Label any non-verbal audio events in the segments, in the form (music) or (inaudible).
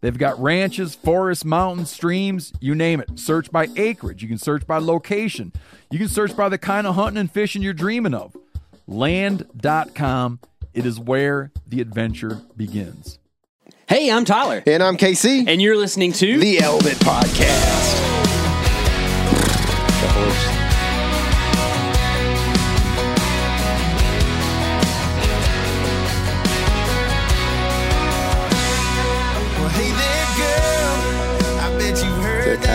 They've got ranches, forests, mountains, streams, you name it. Search by acreage. You can search by location. You can search by the kind of hunting and fishing you're dreaming of. Land.com. It is where the adventure begins. Hey, I'm Tyler. And I'm KC. And you're listening to the Element Podcast.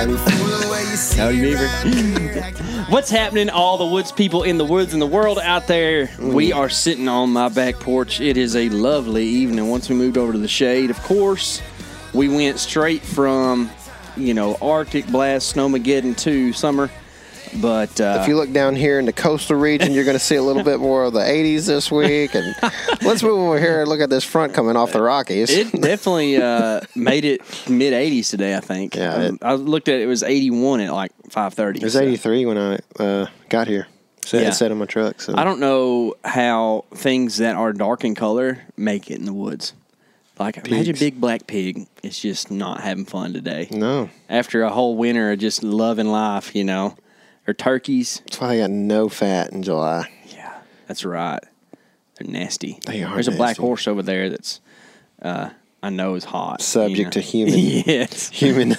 Howdy, it Beaver. What's happening, all the woods people in the woods and the world out there? We are sitting on my back porch. It is a lovely evening. Once we moved over to the shade, of course, we went straight from, you know, Arctic blast, snowmageddon to summer. But uh, If you look down here in the coastal region, you're going to see a little bit (laughs) more of the 80s this week. And let's move over here and look at this front coming off the Rockies. it definitely uh, made it mid 80s today. I think. Yeah, Um, it- I looked at it, it was 81 at like 5:30. it was so- 83 when I uh, got here. So Yeah. it on my truck. So I don't know how things that are dark in color make it in the woods. Like imagine Pigs. big black pig is just not having fun today. No. After a whole winter of just loving life, you know. Or turkeys. That's why they got no fat in July. Yeah, that's right. They're nasty. They are There's a black horse over there that's uh, I know is hot. Subject you know. to human- (laughs) yes. (laughs) Human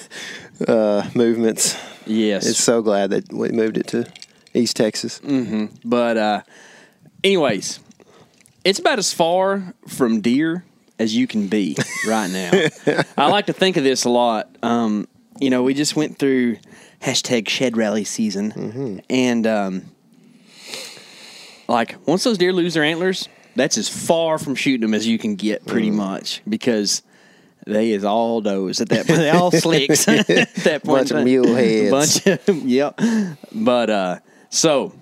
uh, movements. Yes. It's so glad that we moved it to East Texas. But uh, anyways, it's about as far from deer as you can be (laughs) right now. I like to think of this a lot. Um, you know, we just went through hashtag shed rally season, and um, like once those deer lose their antlers, that's as far from shooting them as you can get, pretty much, because. They is all those at that point. They all (laughs) slicks (laughs) at that point. Bunch of mule heads. Bunch of (laughs) yep. But uh, so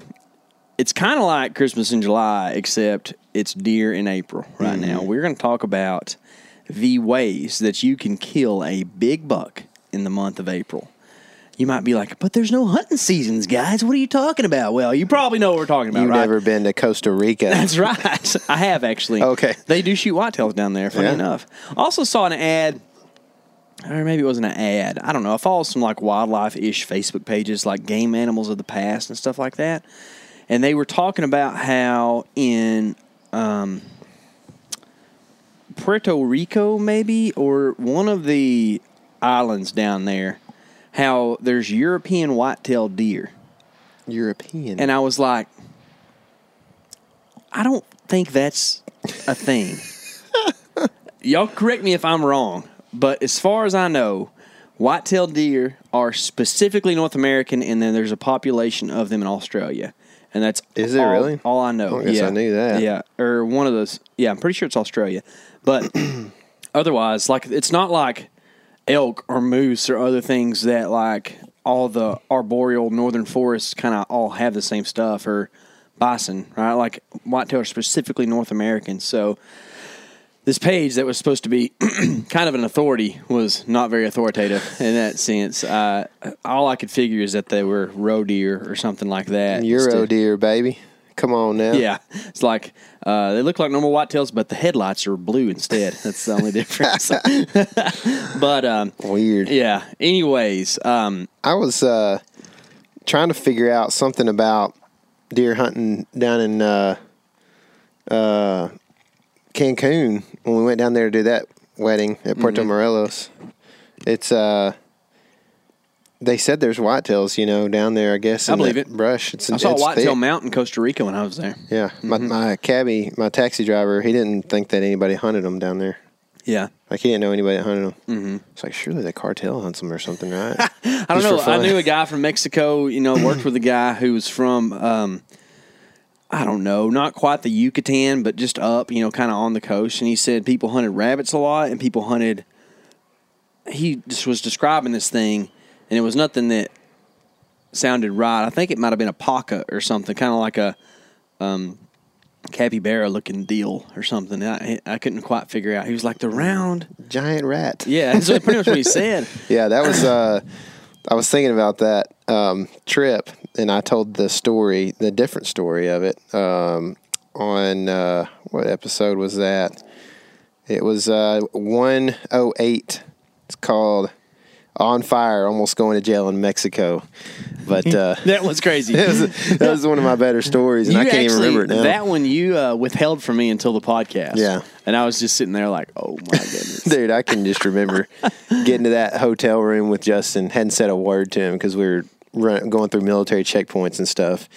it's kind of like Christmas in July, except it's deer in April right Mm-hmm. now. We're going to talk about the ways that you can kill a big buck in the month of April. You might be like, but there's no hunting seasons, guys. What are you talking about? Well, you probably know what we're talking about, You've right? never been to Costa Rica. (laughs) That's right. I have actually. Okay. They do shoot whitetails down there, funny Yeah. enough. Also saw an ad, or maybe it wasn't an ad. I don't know. I follow some like wildlife ish Facebook pages, like game animals of the past and stuff like that. And they were talking about how in um, Puerto Rico, maybe, or one of the islands down there, how there's European whitetail deer. European. And I was like, I don't think that's a thing. (laughs) Y'all correct me if I'm wrong, but as far as I know, white-tailed deer are specifically North American, and then there's a population of them in Australia, and that's Is it all, really? all I know. I guess yeah. I knew that. Yeah, or one of those. Yeah, I'm pretty sure it's Australia, but (clears throat) otherwise, like it's not like elk or moose or other things that like all the arboreal northern forests kind of all have the same stuff or bison, right? Like whitetail are specifically North American. So this page that was supposed to be (clears throat) kind of an authority was not very authoritative in that sense. Uh, all I could figure is that they were roe deer or something like that. Euro Instead- deer, baby. Come on now. Yeah, it's like uh, they look like normal whitetails, but the headlights are blue instead. (laughs) That's the only difference. (laughs) but um, Weird. yeah. Anyways, um, I was uh, trying to figure out something about deer hunting down in uh, uh, Cancun when we went down there to do that wedding at Puerto Mm-hmm. Morelos. It's uh, they said there's whitetails, you know, down there. I guess I in believe it. Brush. It's I saw it's whitetail thick. mount in Costa Rica when I was there. Yeah, my Mm-hmm. my cabbie, my taxi driver, he didn't think that anybody hunted them down there. Yeah. Like he didn't know anybody that hunted them. Mm-hmm. It's like surely the cartel hunts them or something, right? (laughs) I don't Just know. I knew a guy from Mexico. You know, worked with a guy who was from, um, I don't know, not quite the Yucatan, but just up. You know, kind of on the coast. And he said people hunted rabbits a lot, and people hunted. He just was describing this thing, and it was nothing that sounded right. I think it might have been a paca or something, kind of like a um, capybara looking deal or something. I, I couldn't quite figure out. He was like the round. Giant rat. Yeah, that's pretty much what he said. (laughs) Yeah, that was. Uh, I was thinking about that um, trip, and I told the story, the different story of it, um, on uh, what episode was that? It was uh, one oh eight. It's called "On Fire," almost going to jail in Mexico. But (laughs) uh, That was crazy. (laughs) it was that was one of my better stories, and I can't even remember it now. That one you uh, withheld from me until the podcast. Yeah. and I was just sitting there like, oh my goodness. (laughs) Dude, I can just remember getting to that hotel room with Justin. Hadn't said a word to him because we were run, going through military checkpoints and stuff,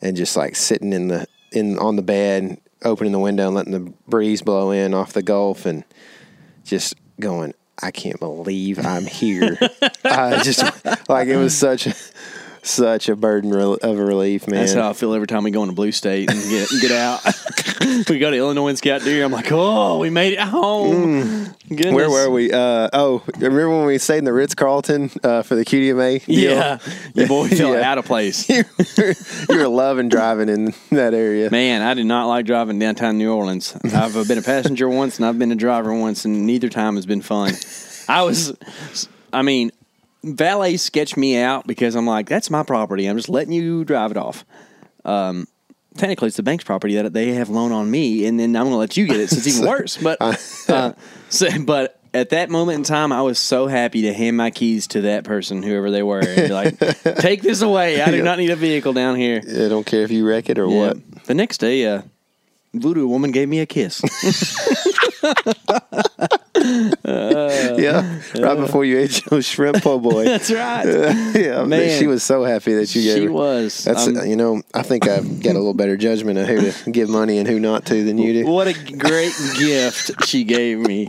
and just like sitting in the in on the bed, opening the window and letting the breeze blow in off the Gulf, and just going. I can't believe I'm here. I just like it was such such a burden of a relief, man. That's how I feel every time we go into Blue State and get (laughs) get out. (laughs) we go to Illinois and scout deer. I'm like, oh, we made it home. Goodness. Mm. Where were we? Uh, oh, remember when we stayed in the Ritz Carlton uh, for the QDMA? deal? Yeah, your boy felt (laughs) Yeah. out of place. you were loving driving in that area. Man, I did not like driving downtown New Orleans. I've been a passenger once and I've been a driver once, and neither time has been fun. I was, I mean, valet sketched me out because I'm like, that's my property. I'm just letting you drive it off. Um, technically, it's the bank's property that they have loan on me, and then I'm going to let you get it. So it's even (laughs) worse. But, uh, so, but at that moment in time, I was so happy to hand my keys to that person, whoever they were, and be like, (laughs) take this away. I do not need a vehicle down here. I don't care if you wreck it or Yeah. what. The next day, uh, voodoo woman gave me a kiss. (laughs) (laughs) yeah, right before you ate your shrimp po' boy. (laughs) That's right. (laughs) yeah, Man. she was so happy that you gave She her. was. That's Um, you know I think I've got a little better judgment of who to give money and who not to than you do. What a great gift she gave me.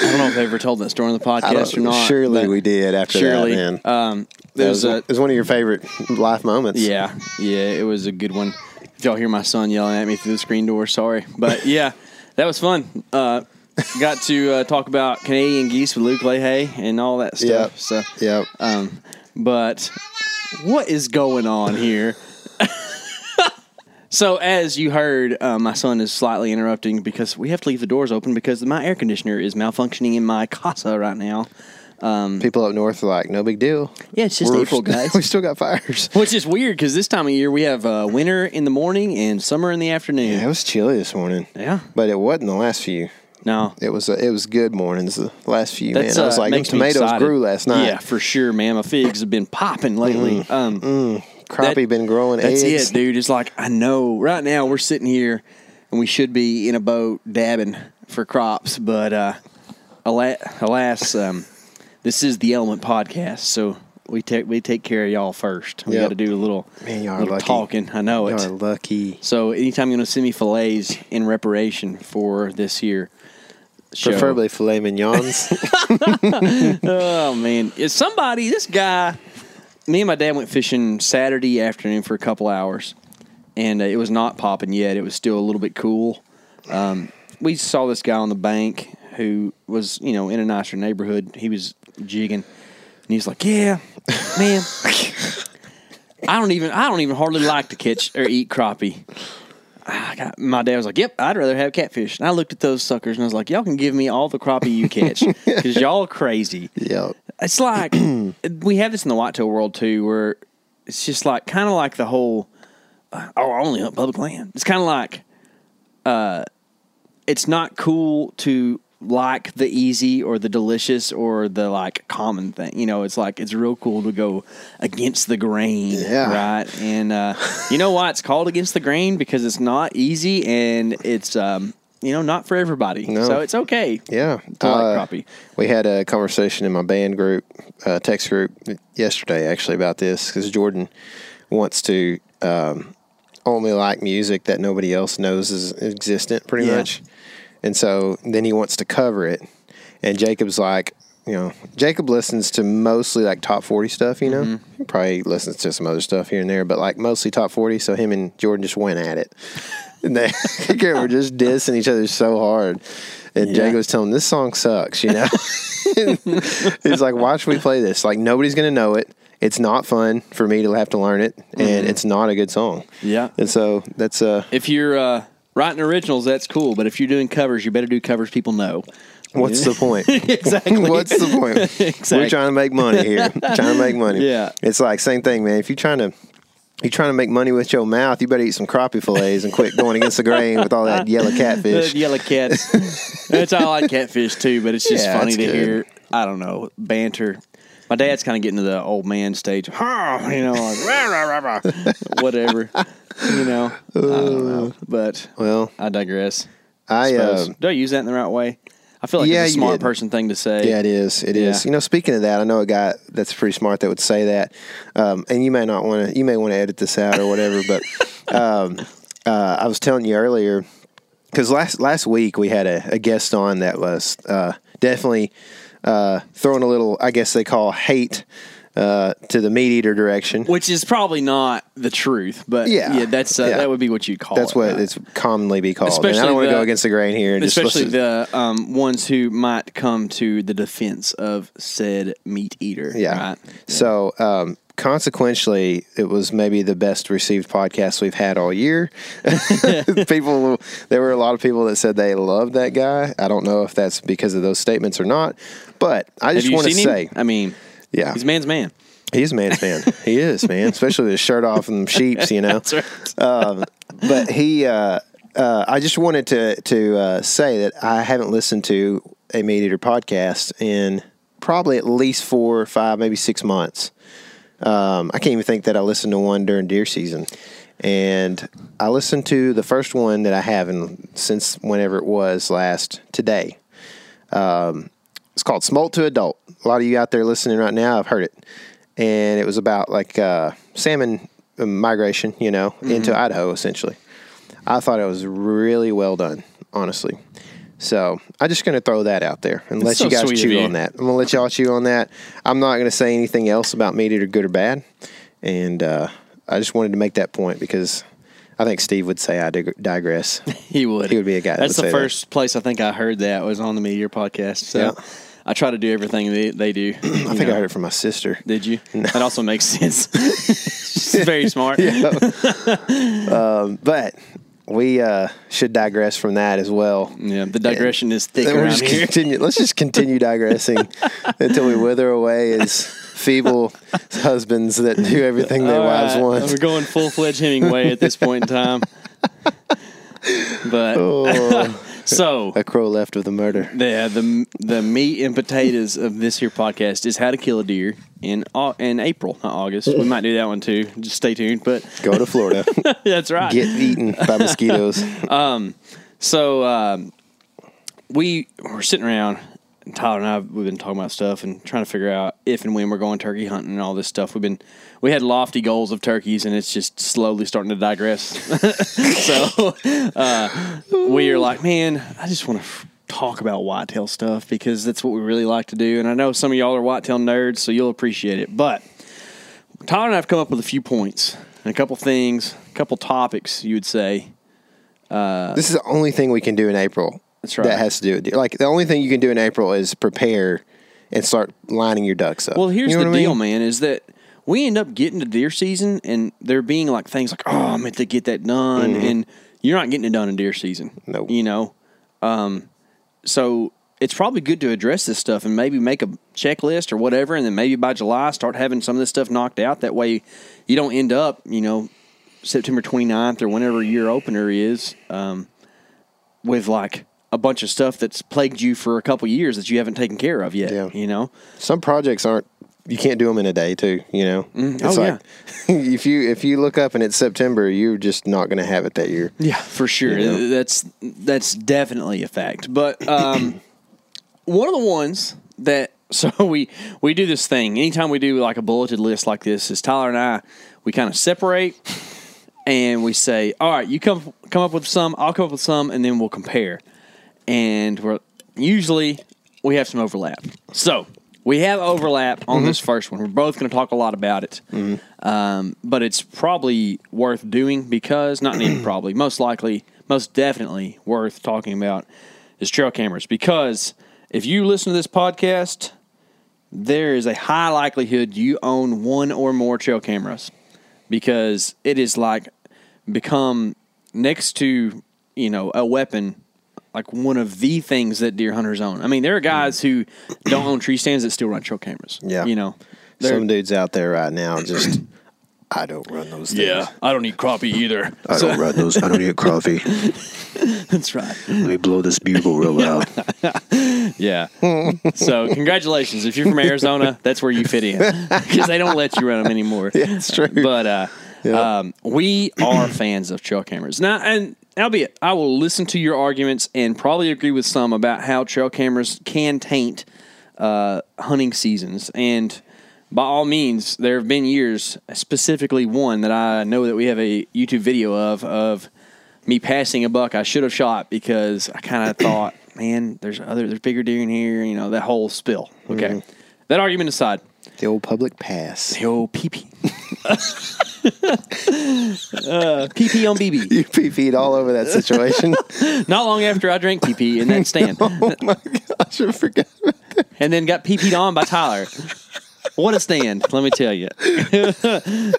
I don't know if I ever told that story on the podcast or not. surely we did after Surely. that, man. Um, was, was a, it was one of your favorite life moments. yeah, yeah, it was a good one. If y'all hear my son yelling at me through the screen door, sorry. But yeah, that was fun. Uh, got to uh, talk about Canadian geese with Luke Leahy and all that stuff. Yep. So Yep. Um, but what is going on here? so, as you heard, uh, my son is slightly interrupting because we have to leave the doors open because my air conditioner is malfunctioning in my casa right now. People up north are like, no big deal. Yeah, it's just We're- April, (laughs) guys. we still got fires. Which is weird because this time of year we have uh, winter in the morning and summer in the afternoon. Yeah, it was chilly this morning. Yeah. But it wasn't the last few. No. It was uh, it was good mornings the last few. That's, man, I was uh, like, them makes me tomatoes excited. grew last night. Yeah, for sure, man. My figs have been popping lately. um, Crappie that- been growing That's eggs. it, dude. It's like I know right now we're sitting here and we should be in a boat dabbing for crops, but uh, alas, alas um, this is the Element Podcast, so we take we take care of y'all first. We Yep. got to do a little, Man, y'all are little lucky. talking. I know Y'all it. are lucky. So anytime you're gonna send me fillets in reparation for this year. Show. Preferably filet mignons. (laughs) (laughs) Oh man, is somebody this guy? Me and my dad went fishing Saturday afternoon for a couple hours, and uh, it was not popping yet. It was still a little bit cool. Um, we saw this guy on the bank who was, you know, in a nicer neighborhood. He was jigging, and he's like, "Yeah, man, I don't even, I don't even hardly like to catch or eat crappie. I like, my dad was like, "Yep, I'd rather have catfish." And I looked at those suckers and I was like, "Y'all can give me all the crappie you catch because (laughs) y'all are crazy." Yeah. It's like (clears throat) we have this in the whitetail world too, where it's just like kind of like the whole uh, oh, I only hunt public land. It's kind of like uh, it's not cool to like the easy or the delicious or the like common thing. You know, it's like it's real cool to go against the grain, Yeah. right? And uh, you know why it's called against the grain because it's not easy and it's um, you know not for everybody. No. So it's okay. Yeah. To like Uh, crappie. We had a conversation in my band group, uh, text group yesterday, actually, about this because Jordan wants to um, only like music that nobody else knows is existent, pretty Yeah. much. And so then he wants to cover it. And Jacob's like, you know, Jacob listens to mostly like top 40 stuff, you know? Mm-hmm. He probably listens to some other stuff here and there, but like mostly top 40. So him and Jordan just went at it. (laughs) And (laughs) they were just dissing each other so hard. And Yeah. Jacob was telling him, this song sucks, you know? (laughs) He's like, why should we play this? Like, nobody's going to know it. It's not fun for me to have to learn it, and it's not a good song. Mm-hmm. Yeah. And so that's uh, If you're uh, writing originals, that's cool. But if you're doing covers, you better do covers people know. what's the point? (laughs) exactly. What's the point? (laughs) Exactly. We're trying to make money here. (laughs) trying to make money. Yeah. It's like same thing, man. If you're trying to you're trying to make money with your mouth, you better eat some crappie fillets and quit going against the grain with all that yellow catfish. The yellow cats. That's all I like catfish too, but it's just Yeah, funny to good. hear. I don't know banter. My dad's kind of getting to the old man stage. "Huh," You know, like rah, rah, rah, whatever. You know, I don't know. But Well, I digress. I uh, Do I use that in the right way? I feel like Yeah, it's a smart person thing to say. Yeah, it is. It is. Yeah. You know, speaking of that, I know a guy that's pretty smart that would say that. Um, and you may not want to. You may want to edit this out or whatever. but (laughs) um, uh, I was telling you earlier because last last week we had a, a guest on that was uh, definitely uh, throwing a little. I guess they call hate uh, to the meat eater direction. Which is probably not the truth, but Yeah. yeah, that's uh, Yeah. that would be what you'd call That's it. what right? it's commonly be called. and I don't want to go against the grain here. And especially the um, ones who might come to the defense of said meat eater. Yeah. Right? So, um, consequentially, it was maybe the best received podcast we've had all year. (laughs) people, there were a lot of people that said they loved that guy. I don't know if that's because of those statements or not, but I just want to say, him? I mean, yeah, he's man's man. he's a man's man. he is man, (laughs) especially with his shirt off and sheeps, you know. That's right. Um, but he, uh, uh, I just wanted to to uh, say that I haven't listened to a Meat Eater podcast in probably at least four, or five, maybe six months. Um, I can't even think that I listened to one during deer season, and I listened to the first one that I haven't since whenever it was last today. Um, it's called Smolt to Adult. A lot of you out there listening right now have heard it, and it was about like uh, salmon migration, you know, into Idaho essentially. I thought it was really well done, honestly. So I'm just going to throw that out there and let so you guys chew you. on that. I'm going to let y'all chew on that. I'm not going to say anything else about meat eater, good or bad. And uh, I just wanted to make that point because I think Steve would say I dig- digress. (laughs) He would. He would be a guy that That's would the say that. first place I think I heard that was on the Meat Eater podcast. So Yeah. I try to do everything they, they do. (clears throat) I think I heard it from my sister. Did you? (laughs) That also makes sense. (laughs) She's very smart. (laughs) But we uh, should digress from that as well. Yeah, the digression is thick around just here. continue. Let's just continue digressing until we wither away as feeble husbands that do everything their All wives right, want. We're going full fledged Hemingway at this point in time. But Oh, so (laughs) a crow left of the murder. the the the meat and potatoes of this here podcast is how to kill a deer in Au- in April, not August. We might do that one too. Just stay tuned. But (laughs) Go to Florida. (laughs) that's right. Get eaten by mosquitoes. So um, we were sitting around. Tyler and I we've been talking about stuff and trying to figure out if and when we're going turkey hunting and all this stuff. We've been we had lofty goals of turkeys and it's just slowly starting to digress. (laughs) so uh, we are like, man, I just want to f- talk about whitetail stuff because that's what we really like to do. And I know some of y'all are whitetail nerds, so you'll appreciate it. But Tyler and I have come up with a few points and a couple things, a couple topics you would say. This is the only thing we can do in April. That's right. That has to do with deer. Like the only thing you can do in April is prepare and start lining your ducks up. Well, here's You know the deal, mean? man, is that we end up getting to deer season and there being like things like, oh, I meant to get that done. Mm-hmm. And you're not getting it done in deer season. Nope. You know, um, so it's probably good to address this stuff and maybe make a checklist or whatever, and then maybe by July start having some of this stuff knocked out. That way, you don't end up, you know, September 29th or whenever your opener is, um, with like a bunch of stuff that's plagued you for a couple years that you haven't taken care of yet. Yeah. You know, Some projects aren't. You can't do them in a day, too. You know, it's Oh, like (laughs) if you if you look up and it's September, you're just not going to have it that year. Yeah, for sure. You know? That's that's definitely a fact. But um, (clears throat) one of the ones that (laughs) so we we do this thing anytime we do like a bulleted list like this is Tyler and I we kind of separate and we say, all right, you come come up with some, I'll come up with some, and then we'll compare. And we're usually we have some overlap. So we have overlap on this first one. We're both going to talk a lot about it, um, but it's probably worth doing because not even (clears throat) probably, most likely, most definitely worth talking about is trail cameras. Because if you listen to this podcast, there is a high likelihood you own one or more trail cameras because it is like become next to you know a weapon like one of the things that deer hunters own. I mean, there are guys who don't own tree stands that still run trail cameras. Yeah. you know, Some dudes out there right now just. I don't run those things. yeah, I don't eat crappie either. I don't run those. I don't eat coffee. (laughs) That's right. Let me blow this bugle real loud. (laughs) Yeah. so congratulations if you're from Arizona, that's where you fit in because they don't let you run them anymore. (laughs) Yeah, it's true. But uh, um, we are fans of trail cameras now, and albeit I will listen to your arguments and probably agree with some about how trail cameras can taint uh, hunting seasons. And by all means, there have been years, specifically one that I know that we have a YouTube video of of me passing a buck I should have shot because I kind of (clears throat) thought, man, there's other there's bigger deer in here. You know that whole spill. Okay, that argument aside. The old public pass. The old PP. (laughs) uh, PP on BB. You pee-peed all over that situation. (laughs) Not long after I drank PP in that stand, (laughs) oh my gosh, I forgot. and then got PP'd on by Tyler. What a stand, let me tell you.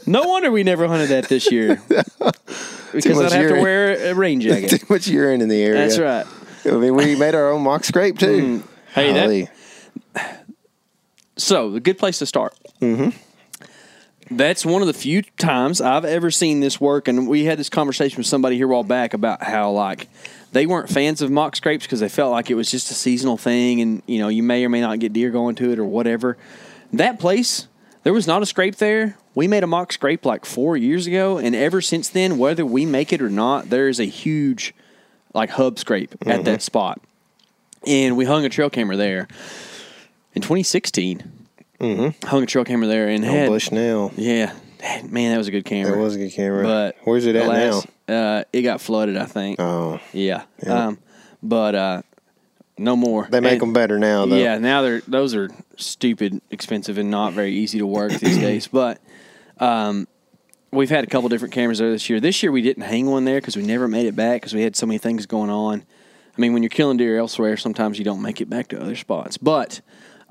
no wonder we never hunted that this year. Because I'd have to wear a rain jacket. Too much urine in the area. That's right. I mean, we made our own mock scrape too. Hey, that. So, a good place to start. Mm-hmm. That's one of the few times I've ever seen this work, and we had this conversation with somebody here a while back about how like they weren't fans of mock scrapes because they felt like it was just a seasonal thing, and you know you may or may not get deer going to it or whatever. That place, there was not a scrape there. We made a mock scrape like four years ago, and ever since then, whether we make it or not, there is a huge like hub scrape at that spot, and we hung a trail camera there in 2016. Mm-hmm. Hung a trail camera there and Old had Bushnell. yeah, man, that was a good camera. It was a good camera. But where's it at last- Uh, it got flooded, I think. now? Oh, yeah. Um, but uh, no more. they make And- them better now though. Yeah, now they're those are stupid, expensive, and not very easy to work these (coughs) days. But um, we've had a couple different cameras there this year. This year we didn't hang one there because we never made it back because we had so many things going on. I mean, when you're killing deer elsewhere, sometimes you don't make it back to other spots. But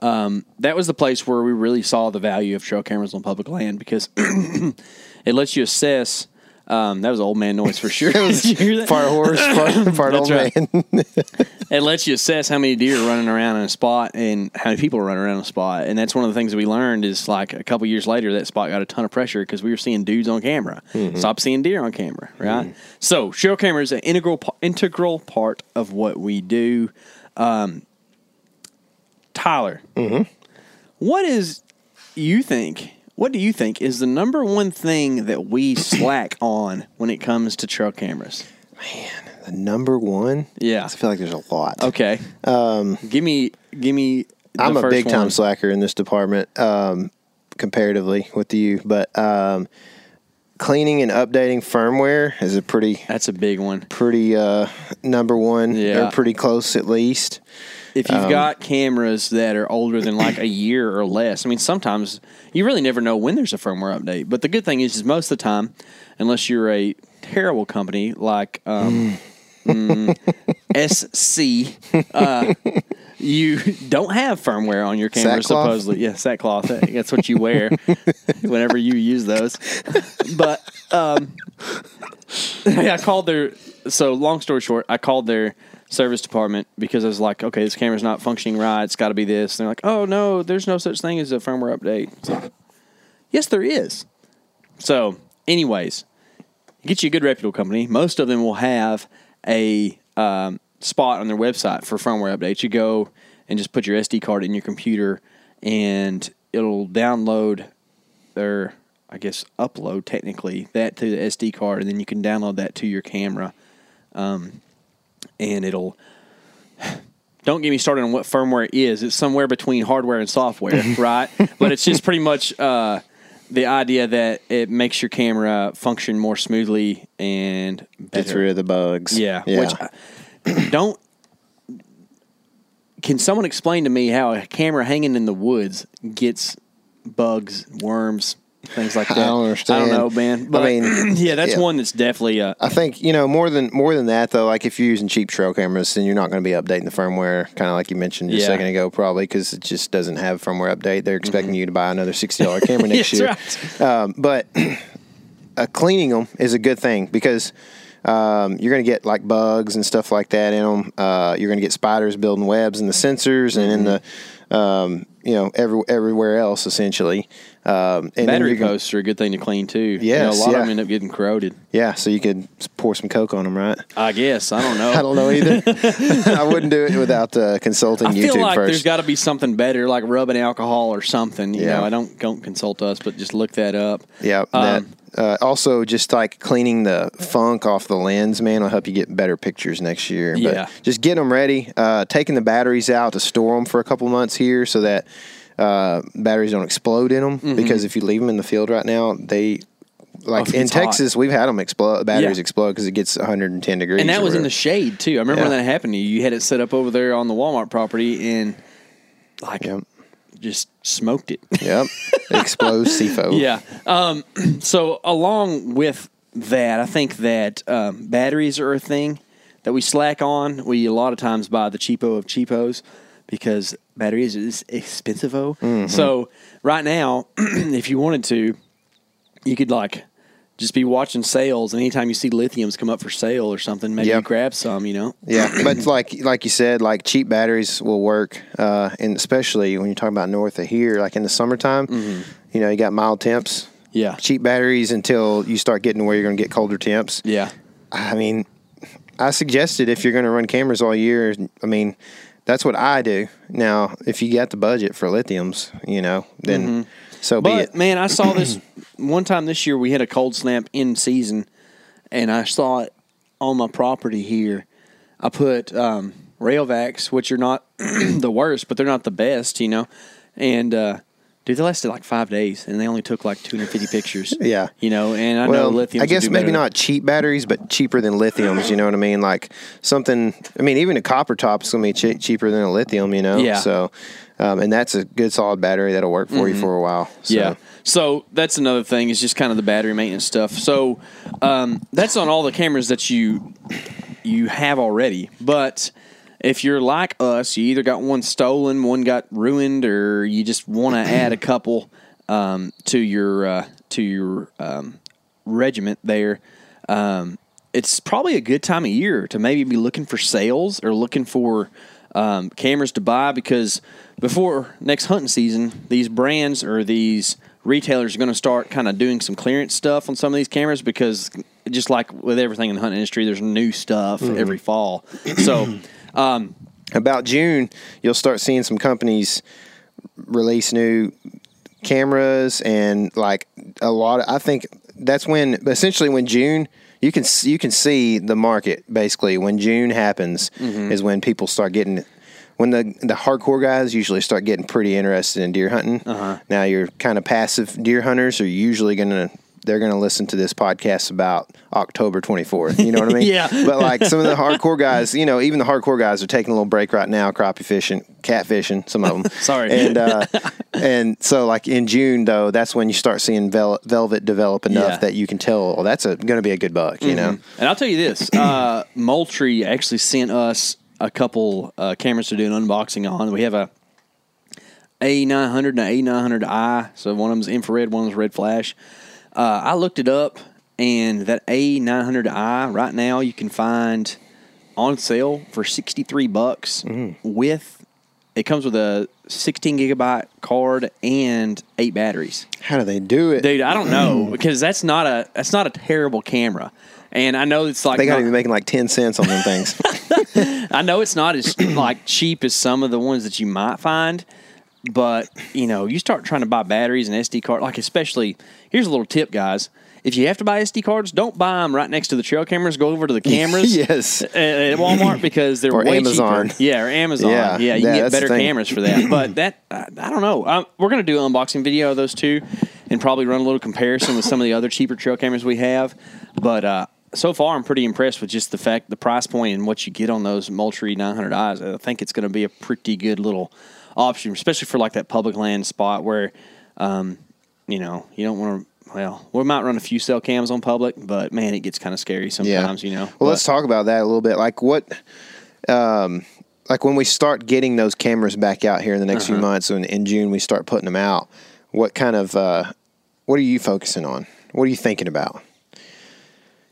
um, that was the place where we really saw the value of trail cameras on public land because (clears throat) it lets you assess. Um, that was old man noise for sure. (laughs) Did you (laughs) hear that? Part horse, part (laughs) old right. man. it lets you assess how many deer are running around in a spot and how many people are running around a spot. And that's one of the things that we learned is like a couple years later, that spot got a ton of pressure because we were seeing dudes on camera. Stop seeing deer on camera, right? So, trail camera is an integral integral part of what we do. Um, Tyler, what is you think? What do you think is the number one thing that we (coughs) slack on when it comes to trail cameras? Man, the number one. Yeah. I feel like there's a lot. Okay. Um, give me, give me. I'm a big time slacker in this department, um, comparatively with you. But um, cleaning and updating firmware is a pretty, That's a big one. pretty uh, number one. Yeah. Or pretty close at least. If Um, you've got cameras that are older than like a (coughs) year or less, I mean, sometimes you really never know when there's a firmware update. But the good thing is, is most of the time, unless you're a terrible company like um, mm, SC, uh, you don't have firmware on your camera. Sackcloth? Supposedly, yeah, sackcloth. That's what you wear (laughs) whenever you use those. But um, (laughs) I called their so long story short, I called their service department because I was like, okay, this camera's not functioning right. It's got to be this. And they're like, oh no, there's no such thing as a firmware update. Like, yes, there is. So, anyways, get you a good reputable company. Most of them will have a um, spot on their website for firmware updates. You go and just put your SD card in your computer, and it'll download or I guess upload technically that to the SD card, and then you can download that to your camera, um, and it'll. Don't get me started on what firmware is. It's somewhere between hardware and software, (laughs) right? But it's just pretty much uh, the idea that it makes your camera function more smoothly and Gets rid of the bugs. Yeah. yeah. Which I, (clears throat) don't. Can someone explain to me how a camera hanging in the woods gets bugs, worms, things like I that? don't understand. I don't know, man. But I mean, (clears throat) yeah, that's yeah. one that's definitely. Uh, I think you know more than more than that though. Like if you're using cheap trail cameras, then you're not going to be updating the firmware, kind of like you mentioned just Yeah. a second ago, probably because it just doesn't have firmware update. They're expecting you to buy another sixty dollar camera (laughs) next Mm-hmm. That's year. Um, but (clears throat) uh, cleaning them is a good thing because um, you're going to get like bugs and stuff like that in them. Uh, you're going to get spiders building webs in the sensors and in the um, you know every, everywhere else essentially. Um, and battery you're posts are a good thing to clean too. You know, Yes, a lot yeah. of them end up getting corroded. Yeah, so you could pour some Coke on them, right? I guess I don't know. (laughs) I don't know either. (laughs) I wouldn't do it without uh, consulting I YouTube feel like first. there's got to be something better, like rubbing alcohol or something. You Yeah. know, I don't don't consult us, but just look that up. yeah. Um, that, uh, also, just like cleaning the funk off the lens, man, will help you get better pictures next year. But Yeah. just getting them ready. Uh, taking the batteries out to store them for a couple months here, so that uh, batteries don't explode in them. Mm-hmm. Because if you leave them in the field right now, they like if in gets hot. Texas, we've had them explode. Batteries Yeah. explode because it gets 110 degrees. And that was in the shade too. I remember Yeah. when that happened to you. You had it set up over there on the Walmart property and like Yep. Just smoked it. (laughs) Yep. Explodes CFO. yeah. Um, (clears throat) so along with that, I think that um, batteries are a thing that we slack on. We a lot of times buy the cheapo of cheapos because batteries is expensive. So right now, (clears throat) if you wanted to, you could like just be watching sales, and anytime you see lithiums come up for sale or something, maybe Yep. you grab some. You know. Yeah, but like like you said, like cheap batteries will work, uh, and especially when you're talking about north of here, like in the summertime, you know, you got mild temps. Mm-hmm. Yeah. Cheap batteries until you start getting where you're going to get colder temps. Yeah. I mean, I suggested if you're going to run cameras all year, I mean, that's what I do. Now, if you got the budget for lithiums, you know, then so. But man, I saw this (clears throat) one time this year. We had a cold snap in season, and I saw it on my property here. I put um, Rayovacs, which are not (clears throat) the worst, but they're not the best, you know. And uh, dude, they lasted like five days, and they only took like 250 pictures. (laughs) Yeah. you know. And I well, know lithium. I guess maybe not cheap batteries, but cheaper than lithiums. You know what I mean? Like something. I mean, even a copper top is going to be che- cheaper than a lithium. You know? Yeah. So, um, and that's a good solid battery that'll work for you for a while. So. Yeah. So that's another thing is just kind of the battery maintenance stuff. So um, that's on all the cameras that you you have already. But if you're like us, you either got one stolen, one got ruined, or you just want (clears throat) to add a couple um, to your uh, to your um, regiment there. Um, it's probably a good time of year to maybe be looking for sales or looking for um, cameras to buy because before next hunting season, these brands or these retailers are going to start kind of doing some clearance stuff on some of these cameras because just like with everything in the hunting industry, there's new stuff every fall. So, (clears throat) um, About June, you'll start seeing some companies release new cameras and like a lot. Of, I think that's when essentially when June you can you can see the market basically when June happens Mm-hmm. is when people start getting when the the hardcore guys usually start getting pretty interested in deer hunting. Uh-huh. Now your kind of passive deer hunters are usually going to they're going to listen to this podcast about October 24th. You know what I mean? (laughs) Yeah. But like some of the hardcore guys, you know, even the hardcore guys are taking a little break right now, crappie fishing, cat fishing, some of them. (laughs) Sorry. And uh, (laughs) and so like in June though, that's when you start seeing vel- velvet develop enough Yeah. Mm-hmm. that you can tell, oh, that's a going to be a good buck. You know? And I'll tell you this: uh, Moultrie actually sent us a couple uh, cameras to do an unboxing on. We have a A nine hundred and a A nine hundred I. So one of them's infrared, one of them's red flash. Uh, I looked it up, and that A900i right now you can find on sale for 63 bucks with it comes with a 16 gigabyte card and eight batteries. How do they do it? Dude, I don't know (clears throat) because that's not a that's not a terrible camera. And I know it's like they got to not- be making like ten cents on them things. (laughs) I know it's not as like cheap as some of the ones that you might find, but you know, you start trying to buy batteries and SD card, like especially here's a little tip, guys. If you have to buy SD cards, don't buy them right next to the trail cameras. Go over to the (laughs) cameras. Yes. at, at Walmart because they're (laughs) Or way Amazon. cheaper. Yeah, or Amazon. Yeah, Yeah, you yeah, can get better cameras for that. But that I, I don't know. Um, we're gonna do an unboxing video of those two, and probably run a little comparison with some of the other cheaper trail cameras we have. But uh, so far, I'm pretty impressed with just the fact, the price point, and what you get on those Moultrie 900 eyes. I think it's going to be a pretty good little option, especially for like that public land spot where, um, you know, you don't want to. Well, we might run a few cell cams on public, but man, it gets kind of scary sometimes. You know. Well, But- let's talk about that a little bit. Like what, um, like when we start getting those cameras back out here in the next Uh-huh. few months, and in June we start putting them out. What kind of, uh, what are you focusing on? What are you thinking about?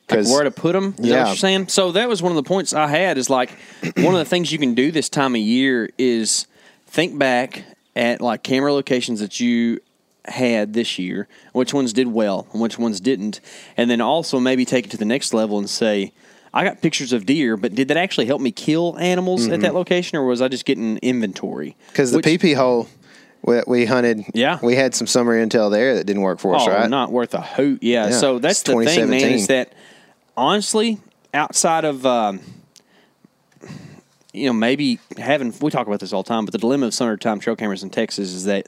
like where to put them. Is that Yeah. saying? So that was one of the points I had. Is like one of the things you can do this time of year is think back at like camera locations that you had this year, which ones did well and which ones didn't, and then also maybe take it to the next level and say. I got pictures of deer, but did that actually help me kill animals at that location, or was I just getting inventory? Because the PP hole we, we hunted, Yeah. we had some summer intel there that didn't work for us, Oh, right? not worth a hoot. Yeah. Yeah, So that's it's the thing, man. 2017. Is that honestly, outside of um, you know maybe having we talk about this all the time, but the dilemma of summertime trail cameras in Texas is that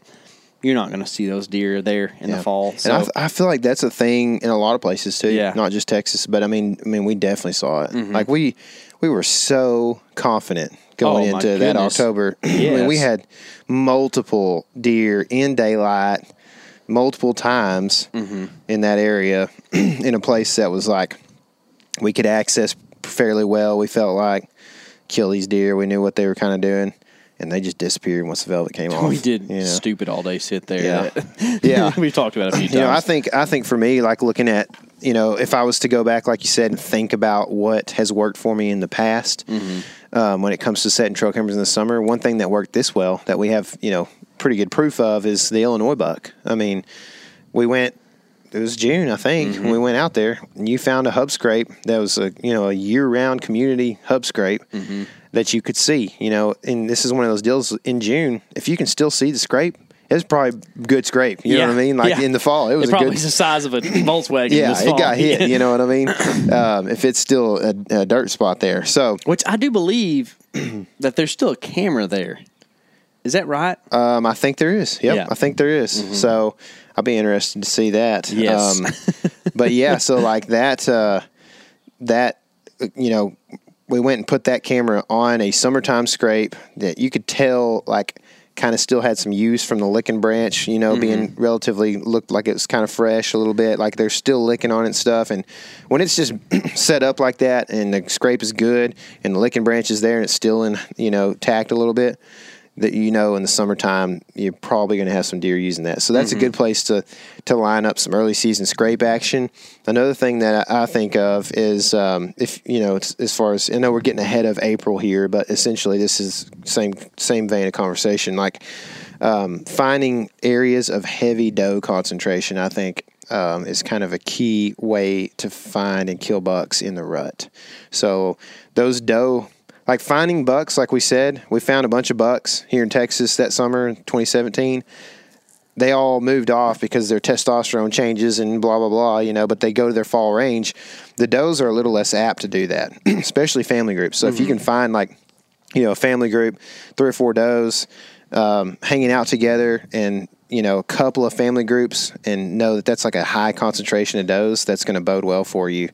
you're not going to see those deer there in the fall. So and I, I feel like that's a thing in a lot of places too. Yeah. Not just Texas, but I mean, I mean, we definitely saw it. Mm-hmm. Like we, we were so confident going Oh, into that. October. (clears throat) I mean, we had multiple deer in daylight, multiple times Mm-hmm. in that area, (clears throat) in a place that was like we could access fairly well. We felt like kill these deer. We knew what they were kind of doing, and they just disappeared once the velvet came (laughs) off. we did you know? stupid all day sit there. Yeah. (laughs) Yeah. (laughs) We've talked about it a few times. You know, I think I think for me, like looking at, you know, if I was to go back, like you said, and think about what has worked for me in the past, um, when it comes to setting trail cameras in the summer, one thing that worked this well that we have, you know, pretty good proof of is the Illinois buck. I mean, we went. It was June, I think, when we went out there, and you found a hub scrape that was a you know a year round community hub scrape that you could see. You know, and this is one of those deals in June. If you can still see the scrape, it's probably good scrape. You know what I mean? Like yeah. in the fall, it was a probably good. the size of a (coughs) Volkswagen. Yeah, this it got hit. (laughs) You know what I mean? um, if it's still a, a dirt spot there, so Which I do believe (clears throat) that there's still a camera there. Is that right? um, I think there is. Yep, Yeah. Mm-hmm. I think there is. So I'll be interested to see that. Yes. Um, but yeah, so (laughs) like that, uh, that you know, we went and put that camera on a summertime scrape that you could tell like kind of still had some use from the licking branch, you know, being Mm-hmm. relatively looked like it was kind of fresh a little bit, like they're still licking on it and stuff. And when it's just (clears throat) set up like that and the scrape is good and the licking branch is there and it's still in, you know, tacked a little bit, that you know in the summertime you're probably going to have some deer using that. So that's a good place to to line up some early season scrape action. Another thing that I I think of is um, if you know it's, as far as I know we're getting ahead of April here, but essentially this is same same vein of conversation. Like um, finding areas of heavy doe concentration, I think. Um, is kind of a key way to find and kill bucks in the rut. So those doe like finding bucks, like we said, we found a bunch of bucks here in Texas that summer in 2017. They all moved off because their testosterone changes and blah blah blah, you know. But they go to their fall range. The does are a little less apt to do that, (clears throat) especially family groups. So if you can find like, you know, a family group, three or four does um, hanging out together, and you know, a couple of family groups, and know that that's like a high concentration of does, that's going to bode well for you.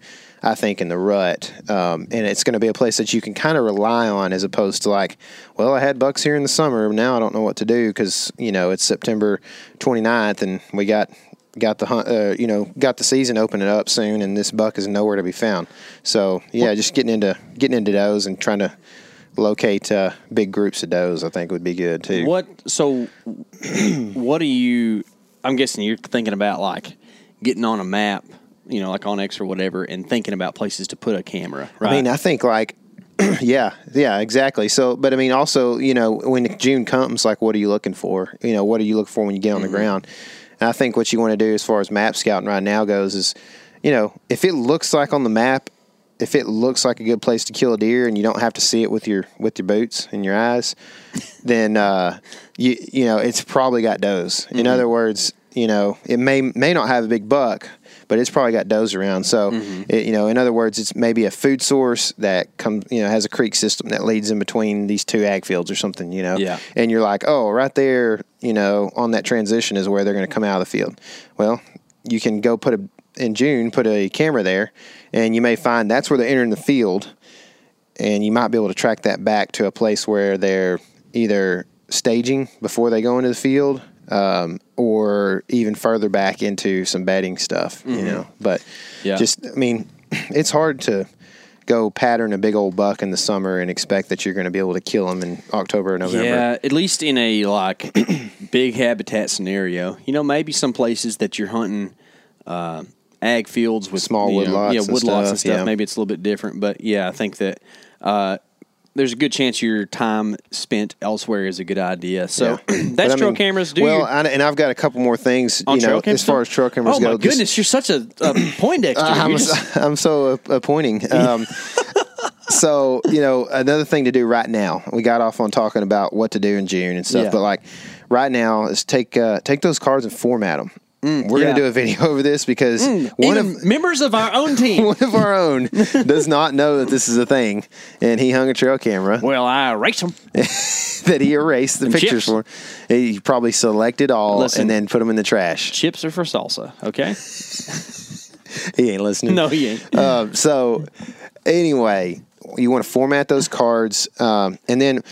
I think in the rut, um, and it's going to be a place that you can kind of rely on, as opposed to like, well, I had bucks here in the summer, now I don't know what to do because you know it's September 29th, and we got got the hunt, uh, you know, got the season opening up soon, and this buck is nowhere to be found. So yeah, just getting into getting into does and trying to locate uh, big groups of does, I think would be good too. What? So, (clears throat) what are you? I'm guessing you're thinking about like getting on a map you know, like onX or whatever, and thinking about places to put a camera. Right? I mean, I think like, (clears throat) yeah, yeah, exactly. So, but I mean, also, you know, when June comes, like, what are you looking for? You know, what are you looking for when you get on Mm-hmm. the ground? And I think what you want to do as far as map scouting right now goes is, you know, if it looks like on the map, if it looks like a good place to kill a deer and you don't have to see it with your with your boots and your eyes, (laughs) then uh, you you know it's probably got does. In other words, you know it may may not have a big buck, but it's probably got does around. So mm-hmm. it, you know, in other words, it's maybe a food source that comes you know has a creek system that leads in between these two ag fields or something. You know, Yeah. and you're like, oh, right there, you know, on that transition is where they're going to come out of the field. Well, you can go put a in June put a camera there, and you may find that's where they're entering the field and you might be able to track that back to a place where they're either staging before they go into the field um, or even further back into some bedding stuff you know but Mm-hmm. Yeah. just i mean (clears throat) it's hard to go pattern a big old buck in the summer and expect that you're going to be able to kill them in october or november Yeah, at least in a like (clears throat) big habitat scenario. You know, maybe some places that you're hunting uh, ag fields with Small you wood know, lots yeah, and wood lots stuff, and stuff. yeah. Maybe it's a little bit different, but yeah, I think that uh, there's a good chance your time spent elsewhere is a good idea. So Yeah. (clears throat) that's I trail cameras. Do well I, and i've got a couple more things on you know trail as far as trail cameras oh go my just- goodness, you're such a, a (clears throat) Poindexter. I'm, just- I'm so uh, appointing. (laughs) Um, so you know, another thing to do right now. We got off on talking about what to do in June and stuff, Yeah. but like right now is take uh, take those cards and format them. We're yeah. gonna do a video (laughs) over this because one of (laughs) members of our own team. (laughs) one of our own does not know that this is a thing, and he hung a trail camera well, I erased them. that he erased the Them pictures chips. for. He probably selected all Listen. and then put them in the trash. Chips are for salsa. Okay. He ain't listening. No, he ain't. um, so anyway, you want to format those cards, um, and then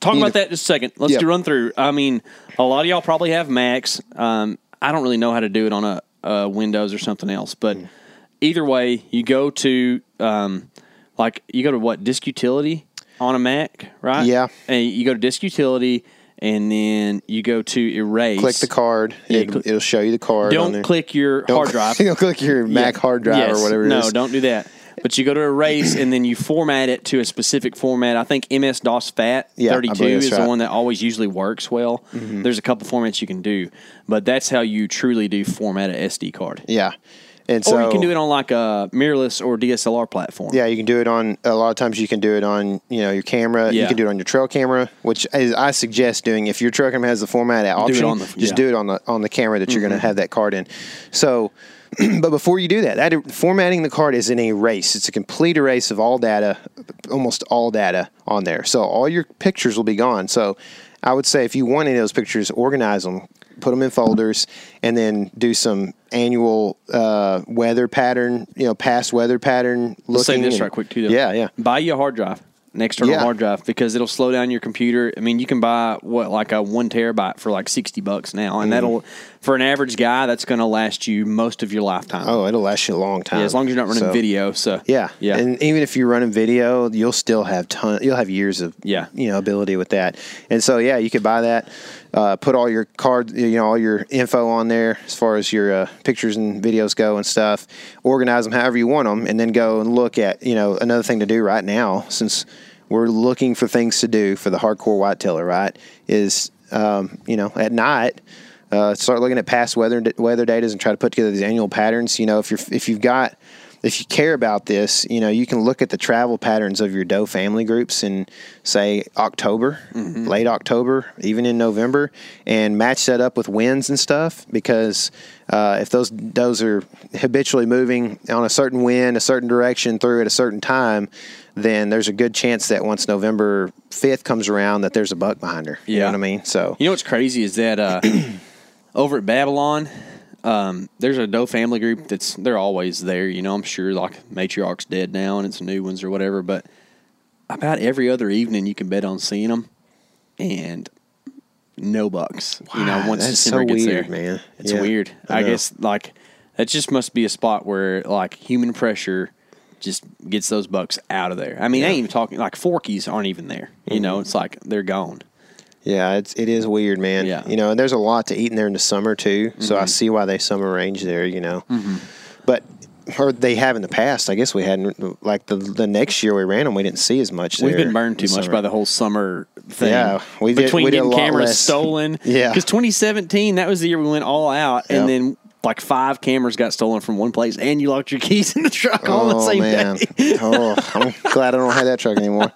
Talk about know- that just a second. Let's Yeah. do run through. I mean, a lot of y'all probably have Macs. Um, I don't really know how to do it on a, a Windows or something else, but Mm. either way, you go to um, like you go to what disk utility on a Mac, right? Yeah. and you go to disk utility, and then you go to erase. click the card. Yeah, it, it'll show you the card. Don't click your Don't hard drive. (laughs) Don't click your Mac Yeah. hard drive Yes. or whatever. it No, is. don't do that. But you go to erase and then you format it to a specific format. I think MS DOS FAT Yeah, 32 is the right. Mm-hmm. one that always usually works well. There's a couple formats you can do, but that's how you truly do format an SD card. Yeah, and so or you can do it on like a mirrorless or DSLR platform. Yeah, you can do it on a lot of times. You can do it on you know your camera. Yeah. You can do it on your trail camera, which is, I suggest doing. If your trail camera has the format option, on the- just yeah. Mm-hmm. do it on the on the camera that you're going to have that card in. So, (clears throat) but before you do that, that formatting the card is an erase. It's a complete erase of all data, almost all data on there. So all your pictures will be gone. So I would say if you want any of those pictures, organize them, put them in folders, and then do some annual uh, weather pattern, you know, past weather pattern looking. Let's say this and- right quick too. Though. Yeah, yeah. Buy you a hard drive, an external Yeah. hard drive, because it'll slow down your computer. I mean, you can buy what like a one terabyte for like sixty bucks now, and mm. that'll for an average guy that's going to last you most of your lifetime. Oh, it'll last you a long time. yeah, as long as you're not running So, video. So Yeah, yeah, And even if you're running video, you'll still have ton. You'll have years of Yeah. you know, ability with that. And so yeah, you could buy that. Uh, put all your cards, you know, all your info on there as far as your uh, pictures and videos go and stuff. Organize them however you want them, and then go and look at you know another thing to do right now since we're looking for things to do for the hardcore whitetailer. Right is um, you know at night. Uh, start looking at past weather weather data and try to put together these annual patterns. You know, if you're if you've got if you care about this, you know, you can look at the travel patterns of your doe family groups in say October, late October, even in November, and match that up with winds and stuff. Because uh, if those does are habitually moving on a certain wind, a certain direction through at a certain time, then there's a good chance that once November fifth comes around, that there's a buck behind her. You know Yeah. what I mean? So You know what's crazy is that uh, (clears throat) over at Babylon, um, there's a Doe family group that's they're always there. You know, I'm sure like matriarch's dead now and it's new ones or whatever. But about every other evening, you can bet on seeing them, and no bucks. you know, Wow, once that's December so gets weird, there, man. it's Yeah, weird. I I, guess like that just must be a spot where like human pressure just gets those bucks out of there. I mean, I ain't even talking like Forkies aren't even there. You Mm-hmm. know, it's like they're gone. Yeah, it's it is weird, man. Yeah. Mm-hmm. You know, and there's a lot to eat in there in the summer too. So I see why they summer range there. You know, but or they have in the past. I guess we hadn't. Like the the next year we ran them, we didn't see as much. We've been burned too much summer. by the whole summer thing. Yeah, we did- Between we did a getting lot cameras less. (laughs) stolen. Yeah. Because 2017, that was the year we went all out, Yep. and then like five cameras got stolen from one place, and you locked your keys in the truck all the Oh same man! day. (laughs) oh, I'm glad I don't have that truck anymore.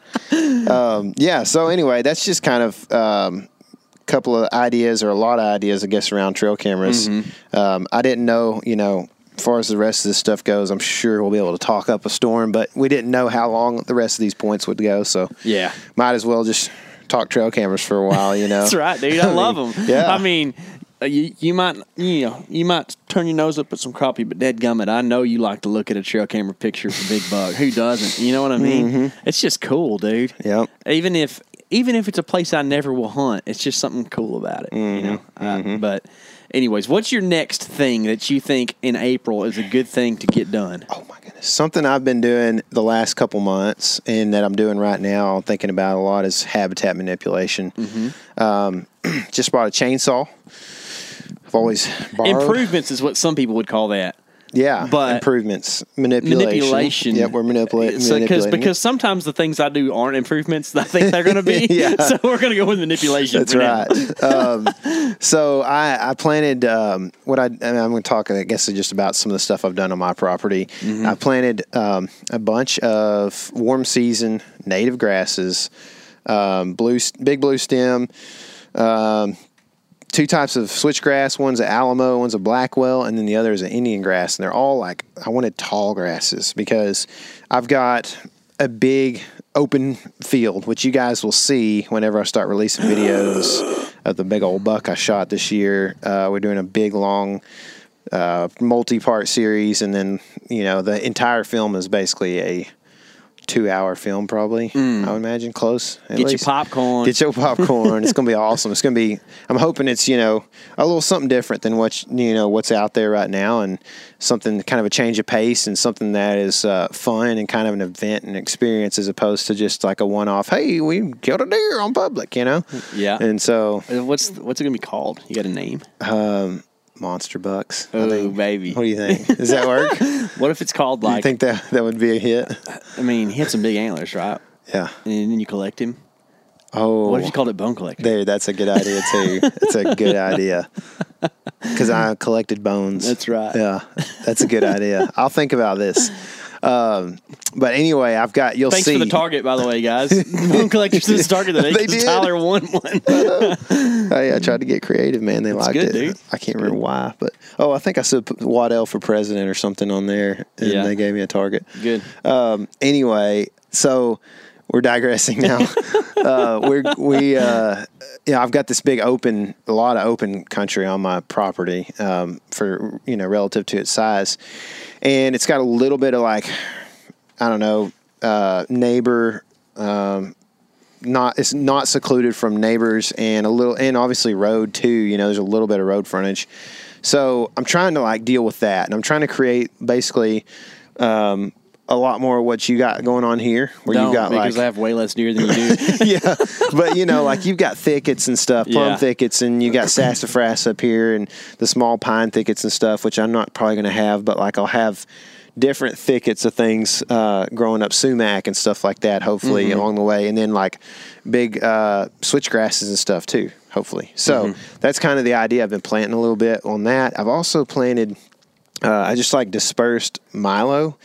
Um, yeah. So anyway, that's just kind of um, a couple of ideas or a lot of ideas, I guess, around trail cameras. Mm-hmm. Um, I didn't know, you know, as far as the rest of this stuff goes, I'm sure we'll be able to talk up a storm, but we didn't know how long the rest of these points would go. So Yeah. might as well just talk trail cameras for a while. You know, (laughs) That's right, dude. I, love them. (laughs) yeah. I mean, you, you might you know you might turn your nose up at some crappie, but dead gummit, I know you like to look at a trail camera picture of a big buck. Who doesn't? You know what I mean? It's just cool, dude. Yep. Even if even if it's a place I never will hunt, it's just something cool about it. You know. Uh, but. Anyways, what's your next thing that you think in April is a good thing to get done? Oh my goodness. Something I've been doing the last couple months and that I'm doing right now, I'm thinking about a lot is habitat manipulation. Mm-hmm. Um, (clears throat) just bought a chainsaw. I've always borrowed. Improvements is what some people would call that. Yeah, but- improvements, manipulation. manipulation. Yep, we're manipulating. So, because manipulating because sometimes the things I do aren't improvements. I think they're going to be. (laughs) Yeah. (laughs) So we're going to go with manipulation. That's right. um, (laughs) so I, I planted um, what I, and I'm going to talk, I guess, just about some of the stuff I've done on my property. Mm-hmm. I planted um, a bunch of warm season native grasses, um, blue, big blue stem, um, two types of switchgrass. One's an Alamo, one's a Blackwell, and then the other is an Indian grass. And they're all like I wanted tall grasses because I've got a big open field, which you guys will see whenever I start releasing videos of the big old buck I shot this year. Uh, we're doing a big long uh, multi-part series, and then you know the entire film is basically a two-hour film, probably. I would imagine close. at Mm. Get your popcorn. Get your popcorn. it's gonna be (laughs) awesome. It's gonna be. I'm hoping it's you know a little something different than what you know what's out there right now, and something kind of a change of pace and something that is uh, fun and kind of an event and experience as opposed to just like a one-off. Hey, we killed a deer on public, you know. Yeah. And so Uh, What's what's it going to be called? You got a name? Monster bucks. Oh, baby. What do you think? Does that work? (laughs) What if it's called Do you like? think that that would be a hit? I mean, he had some big antlers, right? Yeah. And then you collect him. Oh. What if you called it bone collector? There, that's a good idea too. That's a good idea. (laughs) Because I collected bones. That's right. Yeah, that's a good idea. I'll think about this. Um, but anyway, I've got. You'll Thanks see. for the target, by the way, guys. (laughs) Bone collectors is target today. They did. Tyler won one. (laughs) Hey, I tried to get creative, man. They liked good, it. dude. I can't remember why, but oh, I think I said Waddell for president or something on there, and Yeah. they gave me a target. Good. Um, anyway, so we're digressing now. (laughs) uh, we're we uh, yeah, I've got this big open, a lot of open country on my property um, for you know relative to its size, and it's got a little bit of like I don't know uh, neighbor. Um, not it's not secluded from neighbors and a little and obviously road too you know there's a little bit of road frontage so i'm trying to like deal with that and i'm trying to create basically um, a lot more of what you got going on here where Don't, you've got because like I have way less deer than you do. (laughs) yeah, but you know, like you've got thickets and stuff, plum Yeah. thickets, and you got sassafras up here, and the small pine thickets and stuff, which I'm not probably going to have, but like I'll have different thickets of things uh, growing up, sumac and stuff like that, hopefully Mm-hmm. along the way, and then like big uh, switch grasses and stuff too, hopefully. So Mm-hmm. that's kind of the idea. I've been planting a little bit on that. I've also planted. Uh, I just like dispersed Milo.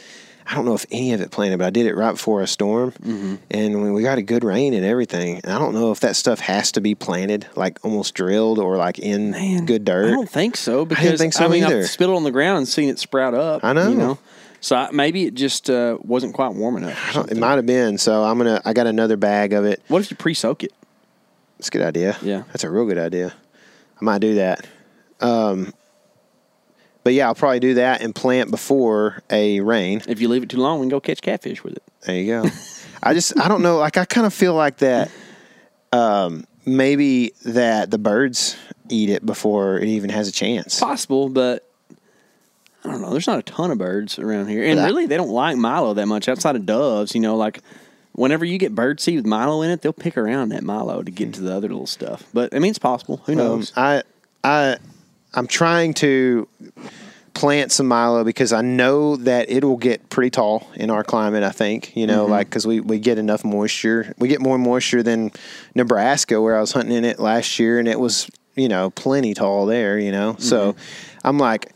I don't know if any of it planted, but I did it right before a storm, Mm-hmm. and we got a good rain and everything. And I don't know if that stuff has to be planted, like almost drilled or like in good dirt. I don't think so because think so I mean either. I've spilled it on the ground and seen it sprout up. I know. You know, so I, maybe it just uh, wasn't quite warm enough. I don't- it might have been. So I'm gonna. I got another bag of it. What if you pre-soak it? It's a good idea. Yeah. that's a real good idea. I might do that. Um, but yeah, I'll probably do that and plant before a rain. If you leave it too long, we can go catch catfish with it. There you go. I just I don't know. Like I kind of feel like that. Um, maybe that the birds eat it before it even has a chance. Possible, but I don't know. There's not a ton of birds around here, and I- really, they don't like Milo that much outside of doves. You know, like whenever you get bird seed with Milo in it, they'll pick around that Milo to get to the other little stuff. But I mean, it's possible. Who Um, knows? I I I'm trying to plant some milo because I know that it will get pretty tall in our climate. I think you know, like because we we get enough moisture. We get more moisture than Nebraska, where I was hunting in it last year, and it was you know plenty tall there. You know, so I'm like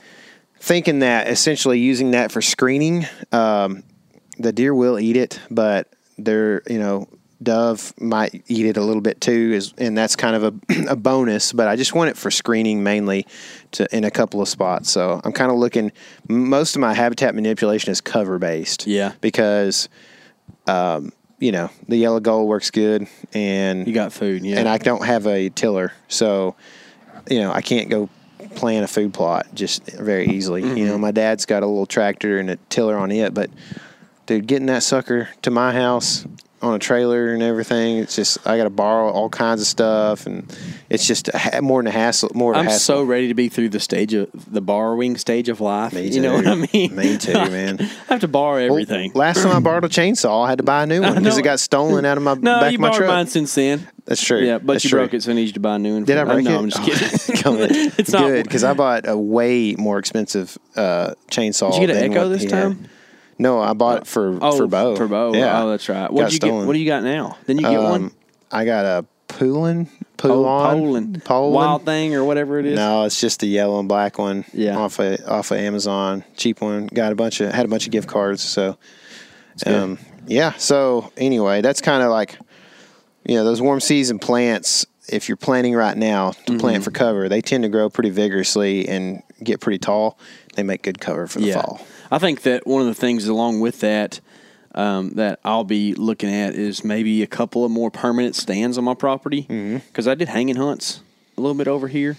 thinking that essentially using that for screening. Um, the deer will eat it, but they're you know dove might eat it a little bit too, is and that's kind of a, (clears throat) a bonus. But I just want it for screening mainly to in a couple of spots. So I'm kind of looking. Most of my habitat manipulation is cover based. Yeah. because um, you know the yellow gold works good, and You got food, yeah. and I don't have a tiller, so you know I can't go plan a food plot just very easily. You know, my dad's got a little tractor and a tiller on it, but dude, getting that sucker to my house on a trailer and everything, it's just I got to borrow all kinds of stuff, and it's just a ha- more than a hassle. More of a I'm hassle. so ready to be through the stage of the borrowing stage of life. Me You know what I mean? Me too, (laughs) man. I have to borrow Well, everything. last time I borrowed a chainsaw, I had to buy a new (laughs) one because it got stolen out of my (laughs) no, back you of my borrowed truck. mine since then. That's true. Yeah, but That's you true. broke it, so I need you to buy a new one. Did I break no, it? I'm just Oh, kidding. It. It's not- good because I bought a way more expensive uh, chainsaw. Did you get an Echo this he had. No, I bought it for Oh, for bow. For bow. Yeah. Oh, that's right. What Got did you get? What do you got now? Didn't you get one? Um, I got a Poulan. Oh, Poulan. Poland. Poland. Wild thing or whatever it is. No, it's just a yellow and black one. Yeah. Off of off of Amazon, cheap one. Got a bunch of had a bunch of gift cards. So, um, yeah. So anyway, that's kind of like, you know, those warm season plants. If you're planting right now to Mm-hmm. plant for cover, they tend to grow pretty vigorously and get pretty tall. They make good cover for the yeah. fall. I think that one of the things along with that um, that I'll be looking at is maybe a couple of more permanent stands on my property Mm-hmm. because I did hanging hunts a little bit over here,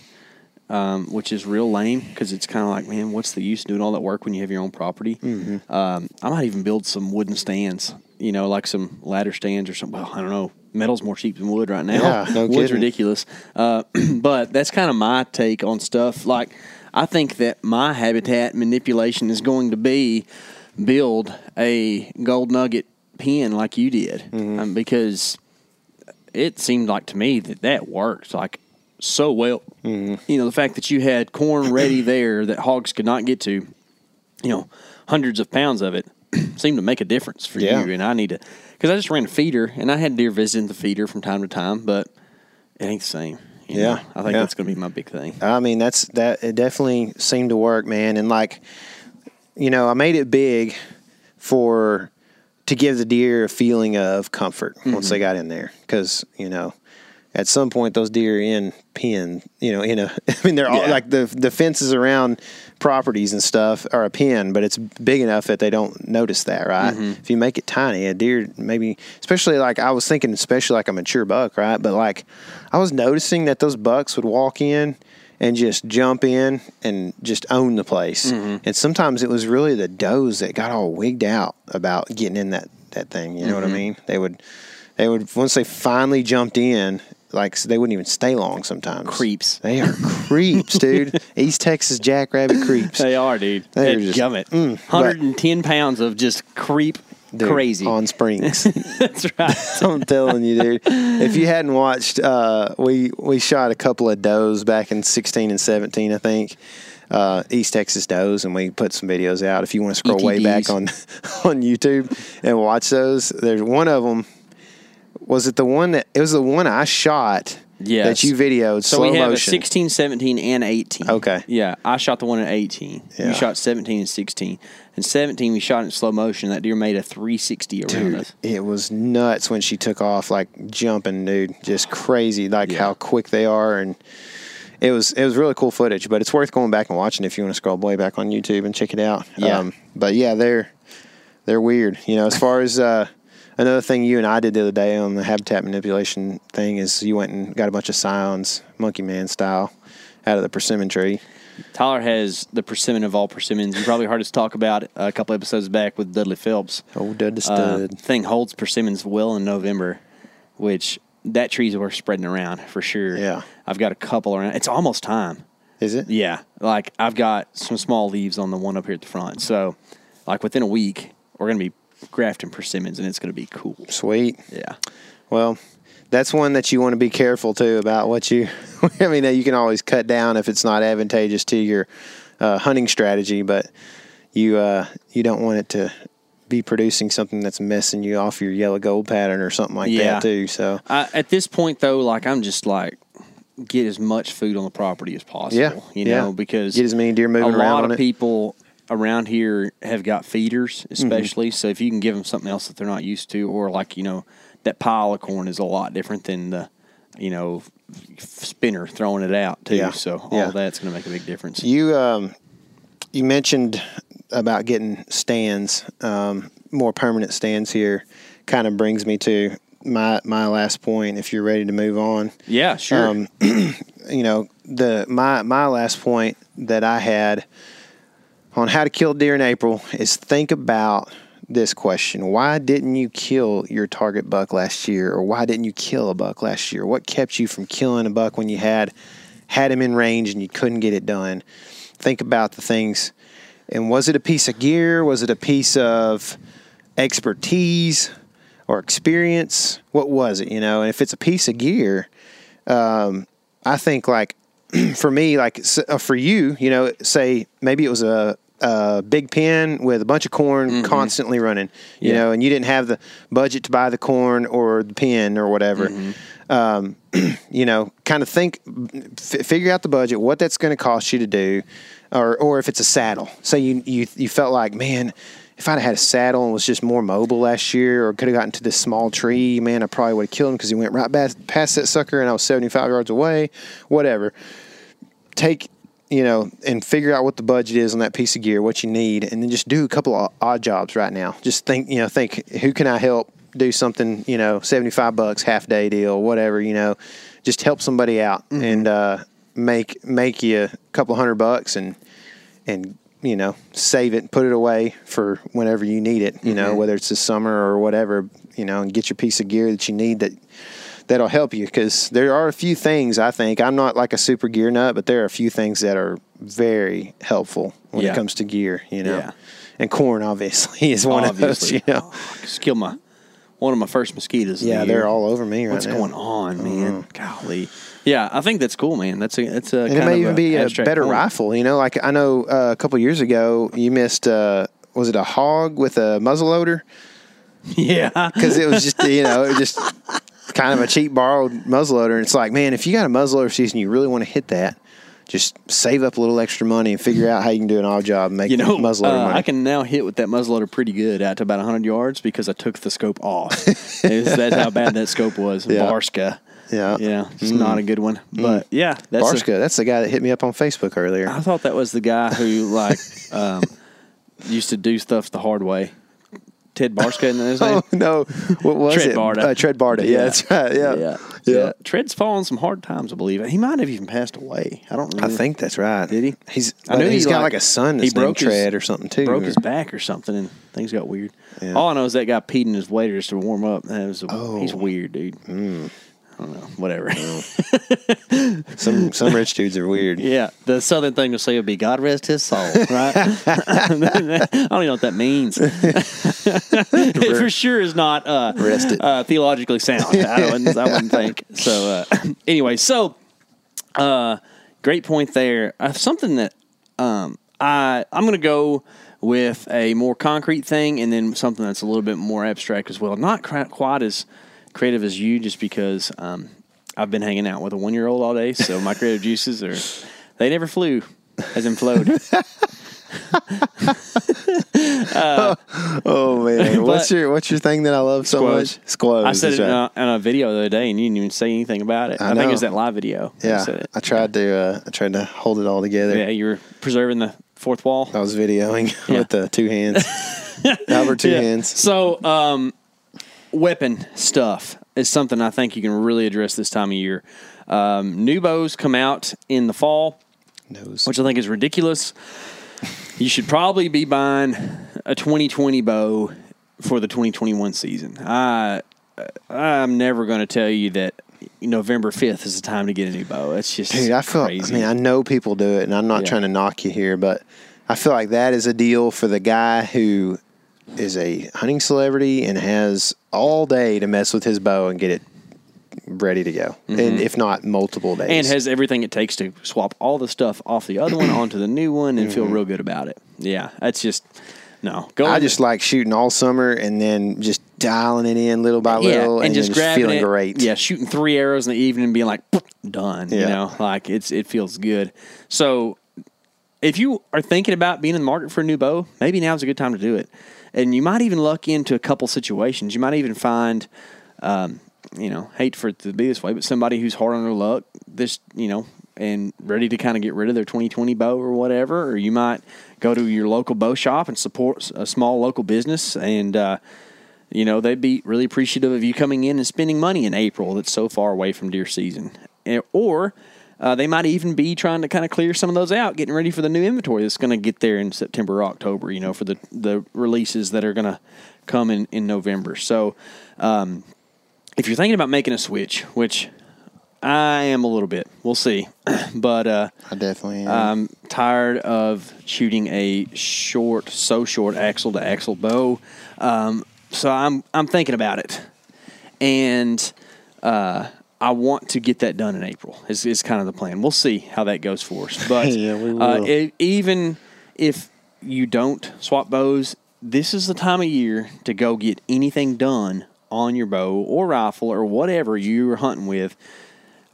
um, which is real lame because it's kind of like, man, what's the use of doing all that work when you have your own property? Mm-hmm. Um, I might even build some wooden stands, you know, like some ladder stands or something. Well, I don't know. Metal's more cheap than wood right now. Yeah, no Wood's kidding. ridiculous. Uh, (clears throat) but that's kind of my take on stuff. Like, I think that my habitat manipulation is going to be build a gold nugget pen like you did, Mm-hmm. um, because it seemed like to me that that worked like so well. Mm-hmm. You know, the fact that you had corn ready (clears throat) there that hogs could not get to, you know, hundreds of pounds of it (clears throat) seemed to make a difference for Yeah. you. And I need to, because I just ran a feeder and I had deer visiting the feeder from time to time, but it ain't the same. Yeah, know? I think yeah. that's going to be my big thing. I mean, that's that. It definitely seemed to work, man. And like, you know, I made it big for to give the deer a feeling of comfort once they mm-hmm. got in there, because you know, at some point those deer are in pen. You know, in a. (laughs) I mean, they're all Yeah. like the the fences around properties and stuff are a pen, but it's big enough that they don't notice that, right? Mm-hmm. If you make it tiny, a deer maybe, especially like I was thinking, especially like a mature buck, right? But like, I was noticing that those bucks would walk in and just jump in and just own the place. Mm-hmm. And sometimes it was really the does that got all wigged out about getting in that that thing. You know what I mm-hmm. mean? They would they would once they finally jumped in. Like they wouldn't even stay long sometimes. Creeps. They are creeps, dude. (laughs) East Texas jackrabbit creeps. They are, dude. They're just- gummit. mm, but- 110 pounds of just creep Dude, crazy. on springs. (laughs) That's right. (laughs) I'm telling you, dude. If you hadn't watched, uh, we we shot a couple of does back in 16 and 17, I think. Uh, East Texas does, and we put some videos out. If you want to scroll way back on on YouTube and watch those, there's one of them. Was it the one that it was the one I shot? Yes. that you videoed So slow we have motion. a 16, 17, and 18. Okay. Yeah, I shot the one at 18. Yeah. You shot 17 and 16. And 17, we shot in slow motion. That deer made a 360 around Dude, us. it was nuts when she took off, like jumping, dude. Just crazy, like Yeah. how quick they are, and it was it was really cool footage. But it's worth going back and watching if you want to scroll way back on YouTube and check it out. Um, Yeah. but yeah, they're they're weird. You know, as far as uh, another thing you and I did the other day on the habitat manipulation thing is you went and got a bunch of scions, monkey man style, out of the persimmon tree. Tyler has the persimmon of all persimmons. You probably heard us talk about a couple episodes back with Dudley Phelps. Oh, dud to Uh, thing holds persimmons well in November, which that tree's worth spreading around for sure. Yeah. I've got a couple around. It's almost time. is it? Yeah, like I've got some small leaves on the one up here at the front. So, like within a week, we're gonna be grafting persimmons, and it's gonna be cool. Sweet. Yeah, Well, that's one that you want to be careful too about what you. (laughs) I mean, you can always cut down if it's not advantageous to your uh, hunting strategy, but you uh, you don't want it to be producing something that's messing you off your yellow gold pattern or something like Yeah. that too. So I, at this point, though, like I'm just like get as much food on the property as possible. Yeah, you yeah. know, because Get as many deer moving a around lot on of it. people around here have got feeders, especially. So if you can give them something else that they're not used to, or like you know, that pile of corn is a lot different than the you know spinner throwing it out too. Yeah, So all yeah. that's going to make a big difference. You um, you mentioned about getting stands, um, more permanent stands here. Kind of brings me to my my last point. If you're ready to move on, yeah, sure. Um, (clears throat) you know the my my last point that I had on how to kill deer in April is think about this question: Why didn't you kill your target buck last year, or why didn't you kill a buck last year? What kept you from killing a buck when you had had him in range and you couldn't get it done? Think about the things. And was it a piece of gear? Was it a piece of expertise or experience? What was it? You know, and if it's a piece of gear, um, I think like (clears throat) for me, like uh, for you, you know, say maybe it was a, a big pen with a bunch of corn mm-hmm. constantly running, you Yeah. know, and you didn't have the budget to buy the corn or the pen or whatever. Mm-hmm. Um, (clears throat) you know, kind of think, f- figure out the budget, what that's going to cost you to do, or or if it's a saddle. So you you you felt like, man, if I'd had a saddle and was just more mobile last year, or could have gotten to this small tree, man, I probably would have killed him because he went right past, past that sucker, and I was seventy five yards away. Whatever. Take you know and figure out what the budget is on that piece of gear, what you need, and then just do a couple of odd jobs right now. Just think, you know, think who can I help do something, you know, seventy five bucks, half day deal, whatever, you know, just help somebody out and uh, make make you a couple hundred bucks and and you know save it and put it away for whenever you need it you know whether it's this summer or whatever you know and get your piece of gear that you need that that'll help you because there are a few things i think i'm not like a super gear nut but there are a few things that are very helpful when Yeah. it comes to gear you know Yeah. and corn obviously (laughs) is one Obviously. of those you know Just kill my one of my first mosquitoes. of the yeah they're all over me right What's now Mm-hmm. going on, man? Golly. Yeah, I think that's cool, man. That's a that's a and it may even be a better point. rifle. You know, like I know uh, a couple years ago you missed. Uh, was it a hog with a muzzle loader? (laughs) Yeah, (laughs) Because it was just you know it was just kind of a cheap borrowed muzzleloader. And it's like, man, if you got a muzzleloader season, you really want to hit that. Just save up a little extra money and figure out how you can do an odd job and make you know, muzzle loader uh, money. I can now hit with that muzzleloader pretty good out to about 100 yards because I took the scope off. (laughs) That's how bad that scope was. Yeah. Barska. yeah, Yeah, it's not a good one. But yeah, that's a- Barska. that's the guy that hit me up on Facebook earlier. I thought that was the guy who like (laughs) um, used to do stuff the hard way. Ted Barska, that his name? Oh no! What was Tred it? Barta. Uh, Tred Barta. Yeah, that's right. Yeah. yeah, Yeah. Tred's fallen some hard times, I believe. He might have even passed away. I don't. I think that's right. Did he? He's I knew he's he, got like- like a son he that's named broke his- Tred or something too. broke his back or something, and things got weird. Yeah. All I know is that guy peed in his waders to warm up. That was a, Oh. he's weird, dude. Hmm. I don't know. Whatever. (laughs) Some some rich dudes are weird. yeah, the southern thing to say would be "God rest his soul," right? (laughs) I don't even know what that means. (laughs) it for sure is not uh, Rest it. uh, theologically sound. I wouldn't, I wouldn't think so. Uh, (clears throat) anyway, so uh, great point there. Uh, something that um, I I'm going to go with a more concrete thing, and then something that's a little bit more abstract as well. Not quite as creative as you, just because um, I've been hanging out with a one year old all day, so my creative (laughs) juices are they never flew, as in flowed. Oh man, (laughs) what's your what's your thing that I love so Squoze. much? Squoze. I said it in a, in a video the other day, and you didn't even say anything about it. I I, think it was that live video. Yeah, said it. I tried to uh, I tried to hold it all together. Yeah, you were preserving the fourth wall. I was videoing (laughs) Yeah. with the two hands. Albert two Yeah. hands. So, um, weapon stuff is something I think you can really address this time of year. Um, new bows come out in the fall, Nose. which I think is ridiculous. You should probably be buying a 2020 bow for the 2021 season. I I'm never going to tell you that November 5th is the time to get a new bow. It's just Dude, I feel. crazy. I mean, I know people do it, and I'm not Yeah. trying to knock you here, but I feel like that is a deal for the guy who is a hunting celebrity and has all day to mess with his bow and get it ready to go, and if not multiple days. Mm-hmm. and has everything it takes to swap all the stuff off the other one (clears throat) onto the new one and feel real good about it. Yeah, that's just no. Go I just like shooting all summer and then just dialing it in little by little, and, just then grabbing feeling it. great. Yeah, shooting three arrows in the evening and being like done. You know, like it's it feels good. So if you are thinking about being in the market for a new bow, maybe now's a good time to do it. And you might even luck into a couple situations. You might even find, um, you know, hate for it to be this way, but somebody who's hard on their luck, this, you know, and ready to kind of get rid of their 2020 bow or whatever. Or you might go to your local bow shop and support a small local business and, uh, you know, they'd be really appreciative of you coming in and spending money in April that's so far away from deer season. Eh, Or uh, they might even be trying to kind of clear some of those out, getting ready for the new inventory that's going to get there in September or October, you know, for the, the releases that are going to come in, in November. So um, if you're thinking about making a switch, which I am a little bit, we'll see. (clears throat) but uh, I definitely am. I'm tired of shooting a short, so short axle to axle bow. Um, so I'm I'm thinking about it, and uh, I want to get that done in April. Is is kind of the plan. We'll see how that goes for us. But (laughs) Yeah, we Uh, e- even if you don't swap bows, this is the time of year to go get anything done on your bow or rifle or whatever you're hunting with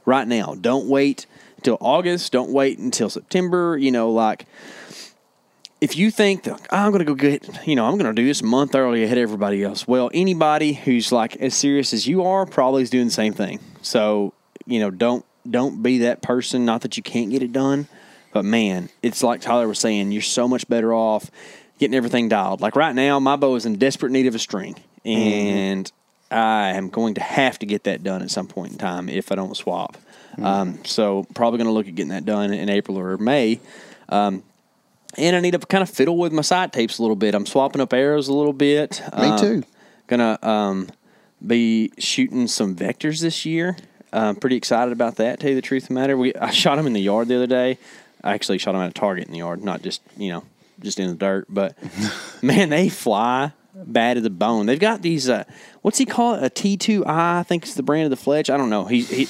right now. Don't wait until August. Don't wait until September. You know, like if you think that "Oh, I'm going to go get, you know, I'm going to do this a month early ahead of everybody else. Well, anybody who's like as serious as you are probably is doing the same thing. So, you know, don't don't be that person. Not that you can't get it done, but man, it's like Tyler was saying. You're so much better off getting everything dialed. Like right now, my bow is in desperate need of a string, and I am going to have to get that done at some point in time if I don't swap. Um, so probably going to look at getting that done in April or May. Um, and I need to kind of fiddle with my side tapes a little bit. I'm swapping up arrows a little bit. Me Um, too. Gonna um, be shooting some vectors this year. I'm pretty excited about that. To tell you the truth of the matter, we I shot them in the yard the other day. I actually shot them at a target in the yard, not just you know just in the dirt. But (laughs) man, they fly bad to the bone. They've got these. Uh, what's he call it? A T2i, I think is the brand of the Fletch. I don't know. He, he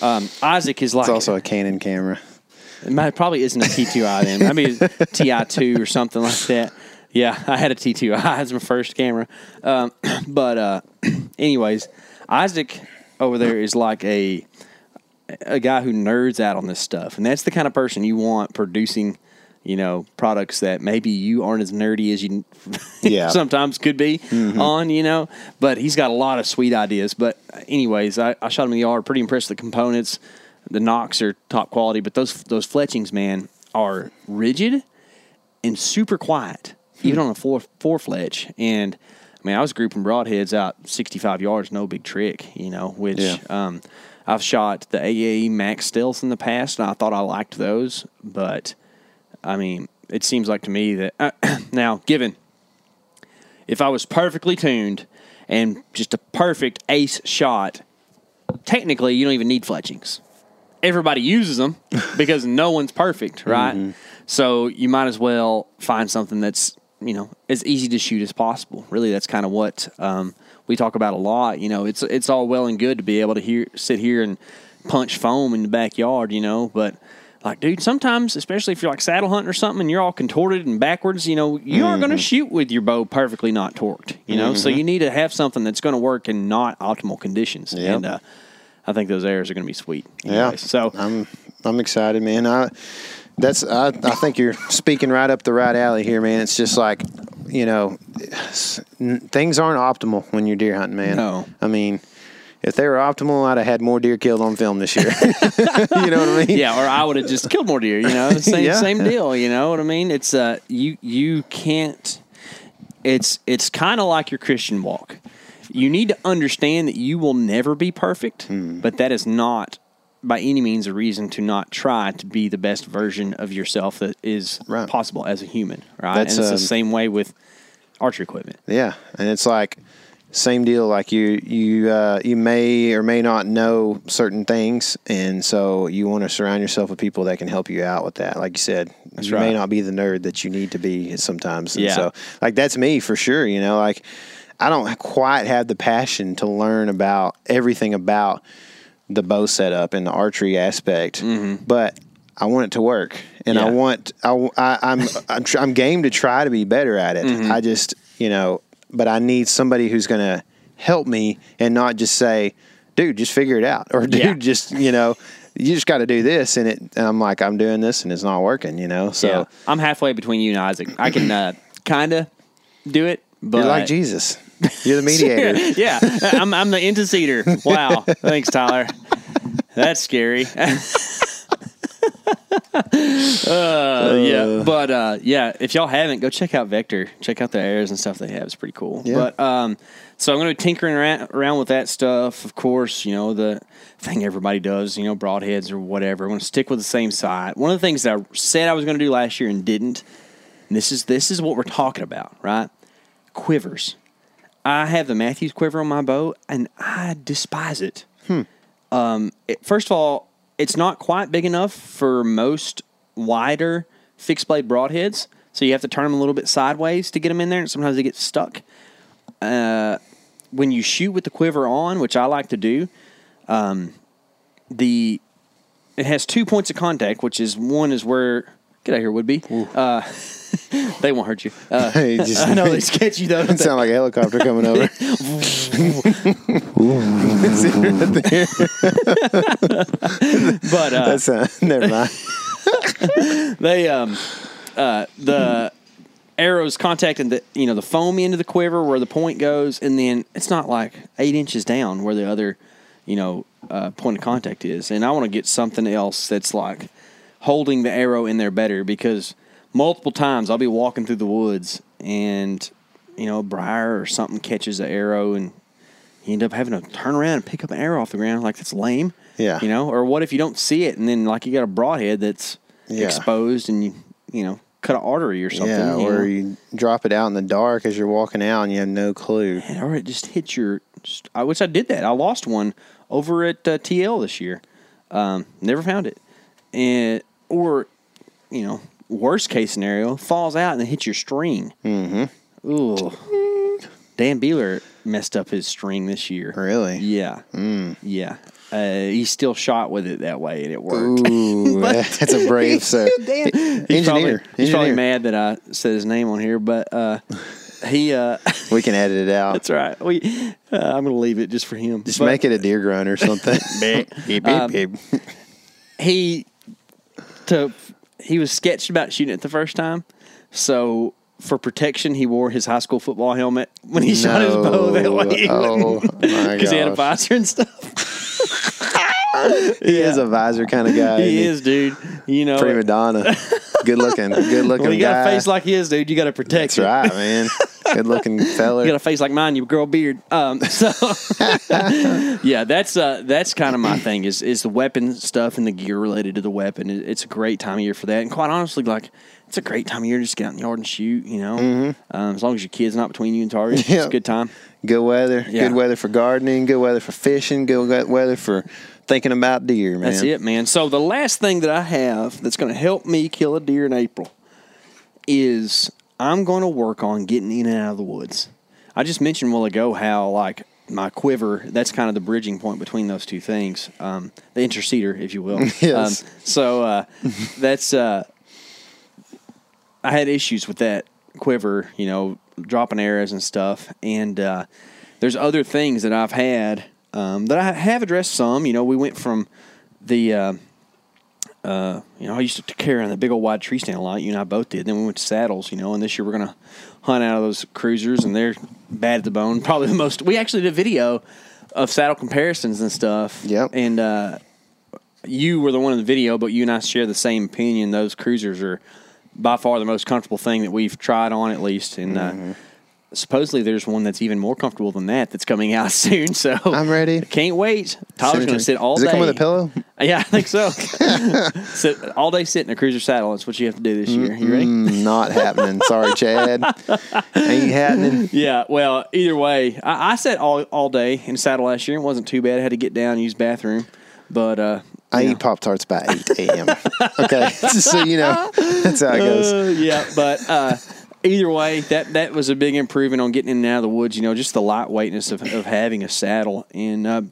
um, Isaac is like It's also a Canon camera. it might, probably isn't a T2i then. I mean, TI2 or something like that. Yeah, (laughs) I had a T2i as my first camera. Um, (clears throat) but, uh, (clears throat) anyways, Isaac over there is like a a guy who nerds out on this stuff, and that's the kind of person you want producing, you know, products that maybe you aren't as nerdy as you (laughs) Yeah. sometimes could be on, you know. But he's got a lot of sweet ideas. But anyways, I, I shot him in the yard. Pretty impressed with the components. The nocks are top quality, but those those fletchings, man, are rigid and super quiet, even hmm. on a four four fletch. And I mean, I was grouping broadheads out sixty five yards, no big trick, you know. Which Yeah. um, I've shot the AAE Max Stealth in the past, and I thought I liked those, but I mean, it seems like to me that uh, (clears throat) now, given if I was perfectly tuned and just a perfect ace shot, technically you don't even need fletchings. Everybody uses them (laughs) because no one's perfect, right? Mm-hmm. So you might as well find something that's you know as easy to shoot as possible. Really, that's kind of what um, we talk about a lot. You know, it's it's all well and good to be able to hear sit here and punch foam in the backyard, you know, but like, dude, sometimes, especially if you're like saddle hunting or something, and you're all contorted and backwards, you know, you aren't going to shoot with your bow perfectly not torqued, you know. So you need to have something that's going to work in not optimal conditions, Yep. and uh, I think those arrows are going to be sweet. Yeah. So I'm I'm excited, man. I that's I, I think you're speaking right up the right alley here, man. It's just like you know, things aren't optimal when you're deer hunting, man. No. I mean, if they were optimal, I'd have had more deer killed on film this year. (laughs) you know what I mean? yeah, or I would have just killed more deer. You know, (laughs) same Yeah. same deal. You know what I mean? It's uh, you you can't. It's it's kind of like your Christian walk. You need to understand that you will never be perfect, Hmm. but that is not by any means a reason to not try to be the best version of yourself that is Right. possible as a human. Right, That's, and it's um, the same way with archery equipment. Yeah, and it's like same deal. Like you, you, uh, you may or may not know certain things, and so you want to surround yourself with people that can help you out with that. Like you said, you may not be the nerd that you need to be sometimes. And Yeah. So, like that's me for sure. You know, like I don't quite have the passion to learn about everything about the bow setup and the archery aspect, but I want it to work, and I Mm-hmm. Want I, I I'm I'm, tr- I'm game to try to be better at it. Mm-hmm. I just you know, but I need somebody who's going to help me and not just say, "Dude, just figure it out," (laughs) or "Dude, Yeah. just you know." You just got to do this, and it. And I'm like, I'm doing this, and it's not working. You know, so yeah. I'm halfway between you and Isaac. I can uh, kind of do it, but you're like Jesus. (laughs) You're the mediator. (laughs) yeah, I'm, I'm the interceder. Wow. Thanks, Tyler. That's scary. (laughs) uh, yeah, but uh, yeah, if y'all haven't, go check out Vector. Check out the airs and stuff they have. It's pretty cool. Yeah. But um, so I'm going to be tinkering around, around with that stuff. Of course, you know the thing everybody does. You know broadheads or whatever. I'm going to stick with the same side. One of the things that I said I was going to do last year and didn't. And this is this is what we're talking about, right? Quivers. I have the Mathews quiver on my bow, and I despise it. Um, it- first of all, it's not quite big enough for most wider fixed blade broadheads, so you have to turn them a little bit sideways to get them in there, and sometimes they get stuck. Uh, when you shoot with the quiver on, which I like to do, um, the it has two points of contact, which is one is where get out of here, would be. Uh, (laughs) they won't hurt you. Uh, (laughs) Hey, just- (laughs) I know they sketch you though. don't It they? sound like a helicopter coming over. right but uh, That's uh, never mind. they um uh the arrows contacting the you know the foam end of the quiver where the point goes and then it's not like eight inches down where the other you know uh, point of contact is and i want to get something else that's like holding the arrow in there better because multiple times i'll be walking through the woods and you know a briar or something catches the arrow and you end up having to turn around and pick up an arrow off the ground like that's lame Yeah. you know or what if you don't see it and then like you got a broadhead that's Yeah. exposed and you you know cut an artery or something Yeah, you or know? you drop it out in the dark as you're walking out and you have no clue. or it just hits your just, I wish I did that I lost one over at uh, TL this year um, never found it and or you know worst case scenario falls out and hits your string mm-hmm ooh Dan Beeler messed up his string this year Really? yeah yeah uh, he still shot with it that way and it worked Ooh, (laughs) that's a brave sir. He's probably, Engineer. he's probably Engineer. mad that I said his name on here, but uh, he. Uh, We can edit it out. that's right. We. Uh, I'm going to leave it just for him. Just But make it a deer grunt or something. (laughs) beep, beep, (laughs) Um. He. To he was sketched about shooting it the first time, so for protection he wore his high school football helmet when he shot his bow that way. Oh, my (laughs) because he had a visor and stuff. He is a visor kind of guy. he isn't dude. You know, Prima donna. Good looking. Good (laughs) looking when you got a face like his, dude, you got to protect That's it. right, man. (laughs) Good looking feller. You got a face like mine, you grow a beard. Um, (laughs) so (laughs) yeah, that's uh, that's kind of my thing is is the weapon stuff and the gear related to the weapon. It's a great time of year for that, and quite honestly, like it's a great time of year to just get out in the yard and shoot. You know, um, as long as your kid's not between you and target, Yeah. it's a good time. Good weather. Yeah. Good weather for gardening. Good weather for fishing. Good weather for thinking about deer, man. That's it, man. So the last thing that I have that's going to help me kill a deer in April is I'm going to work on getting in and out of the woods. I just mentioned a while ago how like my quiver that's kind of the bridging point between those two things, um, the interceder, if you will. (laughs) Yes. Um, so uh, (laughs) that's uh, I had issues with that quiver, you know, dropping arrows and stuff. And uh, there's other things that I've had um, that I have addressed some. You know, we went from the, uh, uh, you know, I used to carry on the big old wide tree stand a lot. You and I both did. Then we went to saddles, you know, and this year we're going to hunt out of those CRUZRs, and they're bad at the bone. (laughs) Probably the most. We actually did a video of saddle comparisons and stuff. Yep. And, uh, you were the one in the video, but you and I share the same opinion. Those CRUZRs are by far the most comfortable thing that we've tried on, at least. And uh, supposedly there's one that's even more comfortable than that that's coming out (laughs) soon. So I'm ready. Can't wait. Tyler's going to sit all Does day. it come with a pillow? Yeah, I think so. (laughs) sit all day, sit in a CRUZR saddle. That's what you have to do this year. You ready? Mm, not happening. Sorry, Chad. Ain't happening. Yeah. Well, either way, I, I sat all all day in saddle last year. It wasn't too bad. I had to get down use bathroom, but uh, I yeah. eat Pop Tarts by 8 a.m. okay. (laughs) Just so you know, that's how it goes. Uh, yeah, but uh, either way, that that was a big improvement on getting in and out of the woods. You know, just the lightweightness of, of having a saddle and uh,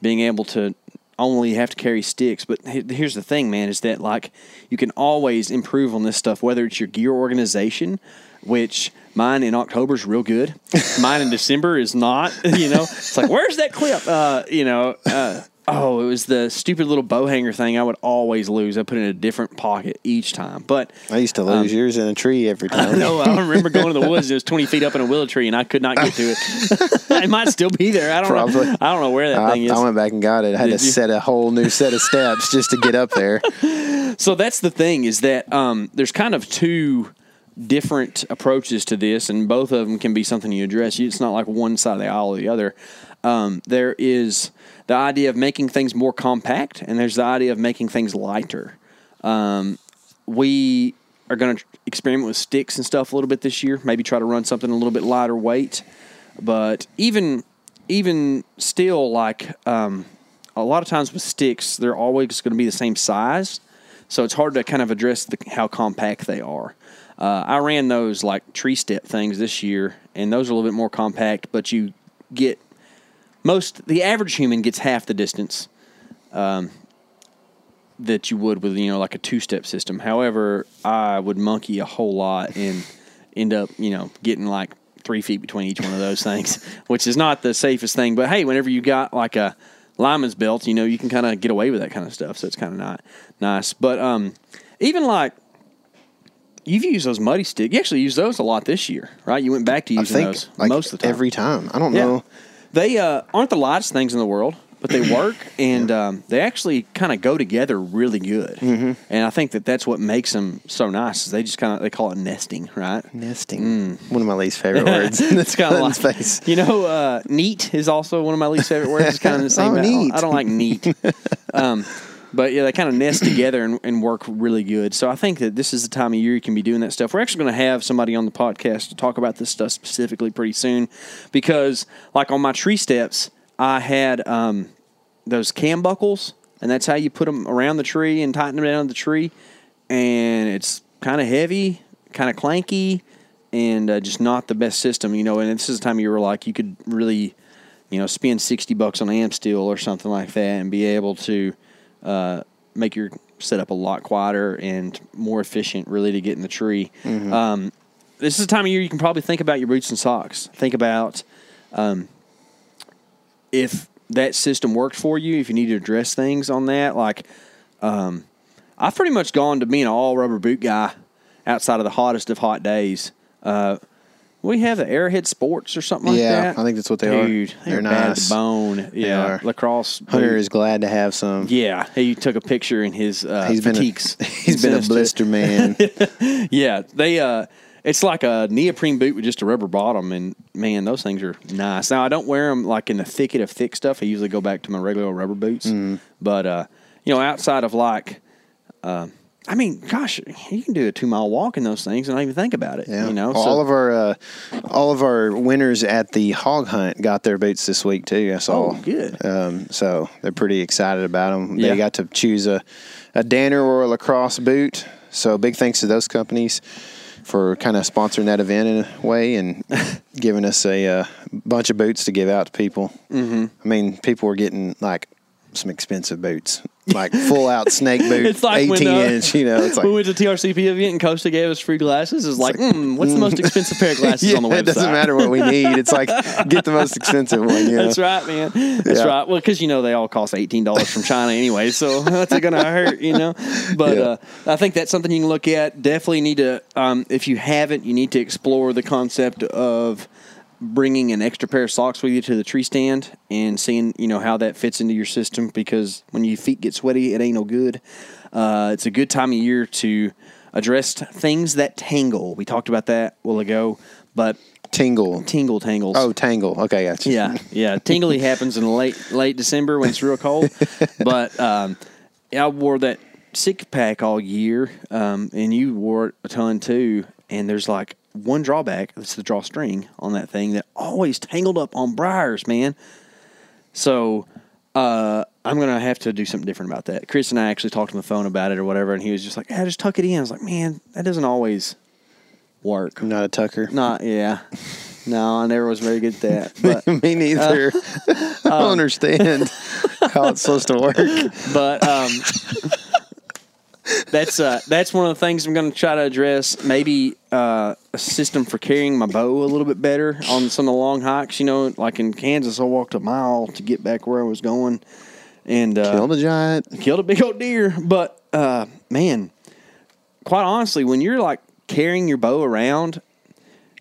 being able to only have to carry sticks. But here's the thing, man, is that like you can always improve on this stuff, whether it's your gear organization, which mine in October is real good. (laughs) mine in December is not. You know, it's like where's that clip? Uh, you know. Uh, Oh, it was the stupid little bow hanger thing. I would always lose. I put it in a different pocket each time. But I used to lose yours in a tree every (laughs) time. No, I remember going to the woods. It was twenty feet up in a willow tree, and I could not get to it. (laughs) it might still be there. I don't Probably. know. I don't know where that I, thing is. I went back and got it. I had Did to you? set a whole new set of steps just to get up there. (laughs) So that's the thing is that um, there's kind of two different approaches to this, and both of them can be something you address. It's not like one side of the aisle or the other. Um, there is the idea of making things more compact, and there's the idea of making things lighter. Um, we are going to experiment with sticks and stuff a little bit this year. Maybe try to run something a little bit lighter weight, but even even still, like um, a lot of times with sticks, they're always going to be the same size, so it's hard to kind of address the, how compact they are. Uh, I ran those like tree step things this year, and those are a little bit more compact, but you get most the average human gets half the distance um, that you would with you know like a two step system. However, I would monkey a whole lot and end up you know getting like three feet between each one of those things, (laughs) which is not the safest thing. But hey, whenever you got like a lineman's belt, you know you can kind of get away with that kind of stuff, so it's kind of not nice. But um, even like. You've used those muddy sticks. You actually used those a lot this year, right? You went back to using those like most of the time. every time. I don't Yeah. know. They uh, aren't the lightest things in the world, but they work (coughs) and um, they actually kind of go together really good. Mm-hmm. And I think that that's what makes them so nice. Is they just kind of they call it nesting, right? Nesting. One of my least favorite (laughs) words. It's kind of (laughs) like face. you know, uh, neat is also one of my least favorite words. It's kind of the (laughs) same. Oh, I don't- neat. I don't like neat. um, but yeah, they kind of nest together and, and work really good. So I think that this is the time of year you can be doing that stuff. We're actually going to have somebody on the podcast to talk about this stuff specifically pretty soon, because like on my tree steps, I had um, those cam buckles, and that's how you put them around the tree and tighten them down the tree. And it's kind of heavy, kind of clanky, and uh, just not the best system, you know. And this is the time of year where like you could really, you know, spend sixty bucks on AmSteel or something like that, and be able to uh, make your setup a lot quieter and more efficient, really, to get in the tree. Um, this is the time of year you can probably think about your boots and socks. Think about um, if that system worked for you, if you need to address things on that. Like, um, I've pretty much gone to being an all rubber boot guy outside of the hottest of hot days. Uh, we have the AeroHead Sports or something like Yeah, that. Yeah, I think that's what they are. Dude, they're, They're bad nice. bone. Yeah, are. LaCrosse. Hunter is glad to have some. Yeah, he took a picture in his uh, He's been a, (laughs) he's been a blister man. (laughs) Yeah, they uh, it's like a neoprene boot with just a rubber bottom, and man, those things are nice. Now I don't wear them like in the thicket of thick stuff. I usually go back to my regular rubber boots. Mm-hmm. But uh, you know, outside of like, uh, I mean, gosh, you can do a two mile walk in those things and not even think about it. Yeah. You know, all of our uh, all of our winners at the hog hunt got their boots this week too. I saw. Oh, good. Um, so they're pretty excited about them. Yeah. They got to choose a a Danner or a LaCrosse boot. So big thanks to those companies for kind of sponsoring that event in a way and (laughs) giving us a uh, bunch of boots to give out to people. Mm-hmm. I mean, people were getting like some expensive boots, like full out (laughs) snake boot, It's like when, eighteen uh, inch. You know, it's like we went to TRCP event and Costa gave us free glasses. It's like, mm, what's the most expensive pair of glasses (laughs) yeah, on the website? it doesn't matter what we need. It's like (laughs) get the most expensive one. You know? That's right, man. That's Yeah. right. Well, because you know they all cost eighteen dollars from China anyway, so that's going to hurt, you know. But Yeah. uh, I think that's something you can look at. Definitely need to, um, if you haven't, you need to explore the concept of bringing an extra pair of socks with you to the tree stand and seeing, you know, how that fits into your system. Because when your feet get sweaty, it ain't no good. Uh, it's a good time of year to address things that tangle. We talked about that a while ago, but Tingle. tingle tangles. Oh, tangle. Okay, gotcha. Yeah, yeah. (laughs) Tingly happens in late late December when it's real cold. (laughs) but um, I wore that sick pack all year, um, and you wore it a ton too. And there's like one drawback. That's the drawstring on that thing that always tangled up on briars, man. So uh, I'm gonna have to do something different about that. Chris and I actually talked on the phone about it or whatever, and he was just like, "Yeah, just tuck it in." I was like, "Man, that doesn't always work." I'm not a tucker. Not yeah. No, I never was very good at that. (laughs) But Me neither. Uh, (laughs) I um, don't understand. (laughs) how it's supposed to work. but um, that's uh, that's one of the things I'm going to try to address. Maybe uh, a system for carrying my bow a little bit better on some of the long hikes. You know, like in Kansas, I walked a mile to get back where I was going, and uh, Killed a giant. killed a big old deer. But uh, man, quite honestly, when you're like carrying your bow around,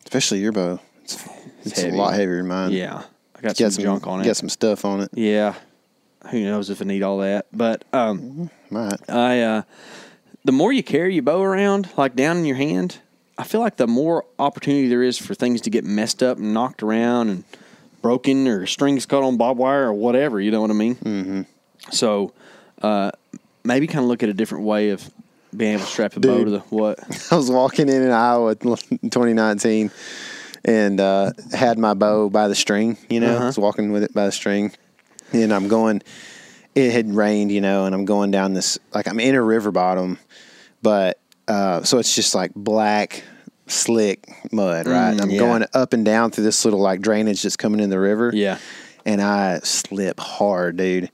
Especially your bow. It's, it's a lot heavier than mine. yeah, I got Got some, junk on it. Got some stuff on it. Yeah, who knows if I need all that? But um, Might. I uh, the more you carry your bow around, like down in your hand, I feel like the more opportunity there is for things to get messed up and knocked around and broken or strings caught on barbed wire or whatever. You know what I mean? Mm-hmm. So uh, maybe kind of look at a different way of being able to strap a bow to the what? (laughs) I was walking in in Iowa in 2019 and uh, had my bow by the string, you know, I was walking with it by the string. And I'm going, it had rained, you know, and I'm going down this, like I'm in a river bottom, but uh, so it's just like black, slick mud, right? Mm, I'm yeah. going up and down through this little like drainage that's coming in the river. Yeah. And I slip hard, dude.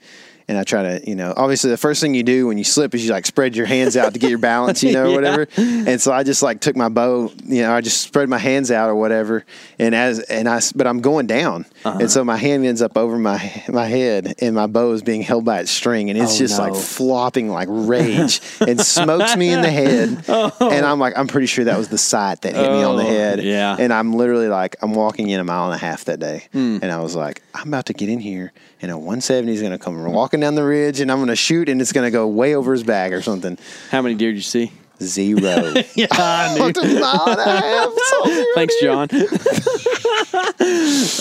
And I try to, you know, obviously the first thing you do when you slip is you like spread your hands out to get your balance, you (laughs) know, Yeah. whatever. And so I just like took my bow, you know, I just spread my hands out or whatever. And as, and I, but I'm going down. Uh-huh. And so my hand ends up over my, my head and my bow is being held by its string. And it's Oh, just like flopping like rage (laughs) and smokes me in the head. And I'm like, I'm pretty sure that was the sight that hit me on the Oh, head. yeah. And I'm literally like, I'm walking in a mile and a half that day. Hmm. And I was like, I'm about to get in here and a 170 is going to come walking down the ridge and I'm going to shoot and it's going to go way over his back or something. How many deer did you see? Zero. (laughs) Yeah, I Walked a mile and a half. saw zero Thanks, John. (laughs)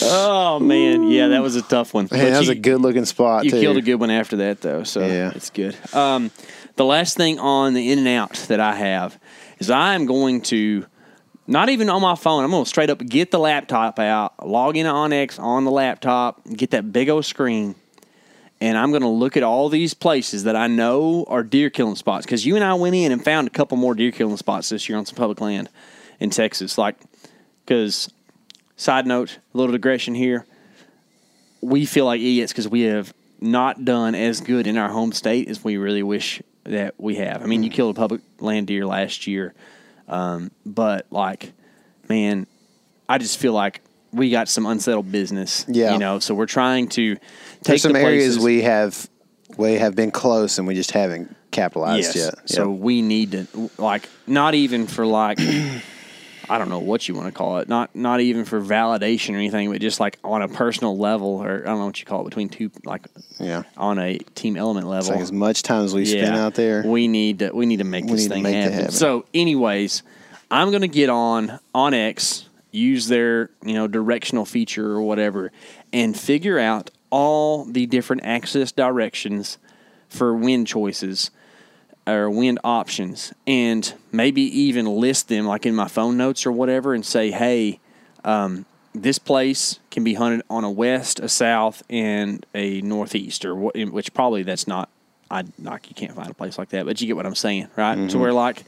oh man, yeah, that was a tough one. But that was you- a good looking spot. You too. killed a good one after that, though, so Yeah. it's good. Um, the last thing on the in and out that I have is I am going to, not even on my phone, I'm going to straight up get the laptop out, log into onX on the laptop, get that big old screen, and I'm going to look at all these places that I know are deer killing spots. Because you and I went in and found a couple more deer killing spots this year on some public land in Texas. Like, because, side note, a little digression here we feel like idiots because we have not done as good in our home state as we really wish that we have. I mean, you Mm. killed a public land deer last year, um, but like, man, I just feel like we got some unsettled business. Yeah. you know, so we're trying to take There's some the areas we have we have been close and we just haven't capitalized yes. yet. So Yep. we need to like not even for like. I don't know what you want to call it. Not not even for validation or anything, but just like on a personal level, or I don't know what you call it between two like yeah. on a team element level. It's like as much time as we spend out there. We need to we need to make We this need to thing make happen. happen. So, anyways, I'm gonna get on onX, use their you know directional feature or whatever, and figure out all the different access directions for wind choices or wind options, and maybe even list them like in my phone notes or whatever, and say, hey. Um, this place can be hunted on a west, a south, and a northeast, or what, which probably that's not. I like you can't find a place like that, but you get what I'm saying, right? So we're like,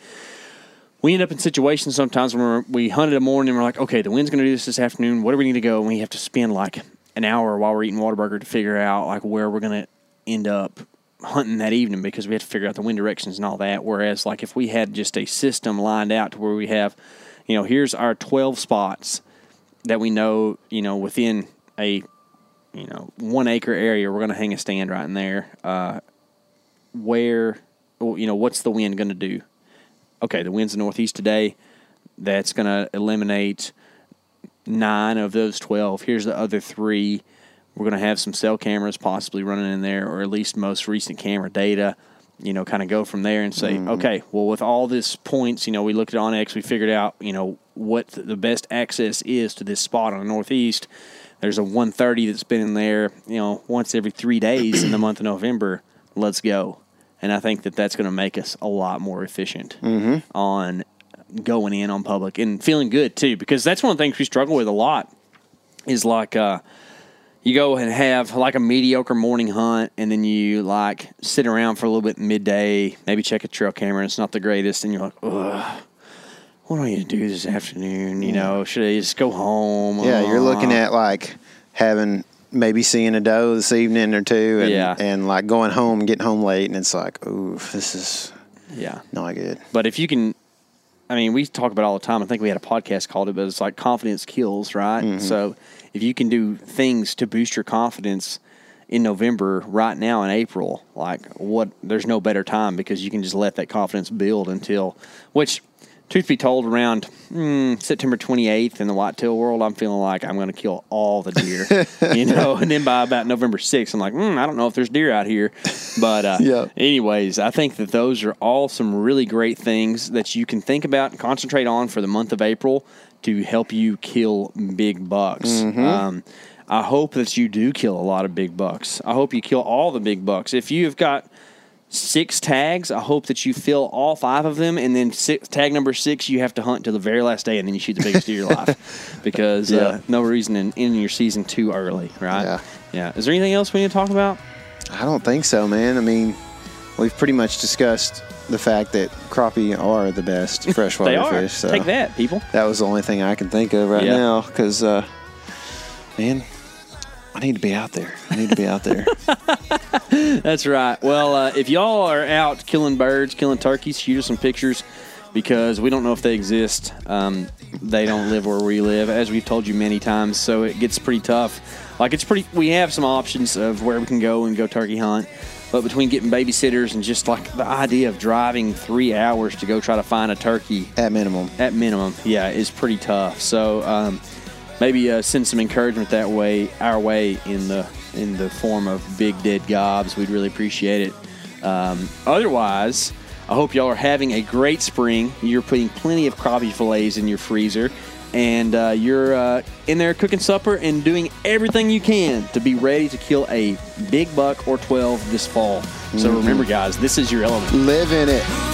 we end up in situations sometimes when we hunt in the morning and we're like, okay, the wind's going to do this this afternoon. Where do we need to go? And we have to spend like an hour while we're eating Whataburger to figure out like where we're going to end up hunting that evening because we have to figure out the wind directions and all that. Whereas like if we had just a system lined out to where we have, you know, here's our 12 spots that we know, you know, within a, you know, one acre area, we're going to hang a stand right in there. Uh, where, you know, what's the wind going to do? Okay, the wind's northeast today. That's going to eliminate nine of those 12. Here's the other three. We're going to have some cell cameras possibly running in there, or at least most recent camera data. You know, kind of go from there and say, mm-hmm. okay, well, with all this points, you know, we looked at OnX, we figured out, you know, what the best access is to this spot on the northeast. There's a 130 that's been in there, you know, once every three days in the month of November. Let's go. And I think that that's going to make us a lot more efficient on going in on public and feeling good too, because that's one of the things we struggle with a lot. Is like uh, you go and have like a mediocre morning hunt, and then you like sit around for a little bit midday, maybe check a trail camera, and it's not the greatest, and you're like, ugh. What do I need to do this afternoon? You know, should I just go home? Yeah, you're looking Uh, at like having maybe seeing a doe this evening or two, and, Yeah. and like going home, getting home late, and it's like, ooh, this is Yeah. not good. But if you can, I mean, we talk about all the time. I think we had a podcast called it, but it's like confidence kills, right? Mm-hmm. So if you can do things to boost your confidence in November, right now in April, like what, there's no better time because you can just let that confidence build until, which, truth be told, around mm, September 28th in the whitetail world, I'm feeling like I'm going to kill all the deer, (laughs) you know, and then by about November 6th, I'm like, mm, I don't know if there's deer out here. But, uh, (laughs) Yeah. anyways, I think that those are all some really great things that you can think about and concentrate on for the month of April to help you kill big bucks. Um, I hope that you do kill a lot of big bucks. I hope you kill all the big bucks. If you've got six tags, I hope that you fill all five of them, and then six, tag number six you have to hunt till the very last day, and then you shoot the biggest deer of your life because uh, no reason in ending your season too early, right? Yeah. Yeah. Is there anything else we need to talk about? I don't think so, man. I mean, we've pretty much discussed the fact that crappie are the best (laughs) freshwater fish. So Take that, people. That was the only thing I can think of right Yeah. now because, uh, man, I need to be out there. I need to be out there. (laughs) That's right. Well, uh, if y'all are out killing birds, killing turkeys, shoot us some pictures because we don't know if they exist. Um, they don't live where we live, as we've told you many times. So it gets pretty tough. Like it's pretty. We have some options of where we can go and go turkey hunt, but between getting babysitters and just like the idea of driving three hours to go try to find a turkey At minimum. at minimum, yeah, is pretty tough. So um, maybe uh, send some encouragement that way, our way, in the in the form of big dead gobs. We'd really appreciate it. Um, otherwise, I hope y'all are having a great spring. You're putting plenty of crappie fillets in your freezer. And uh, you're uh, in there cooking supper and doing everything you can to be ready to kill a big buck or 12 this fall. So remember, guys, this is your element. Live in it.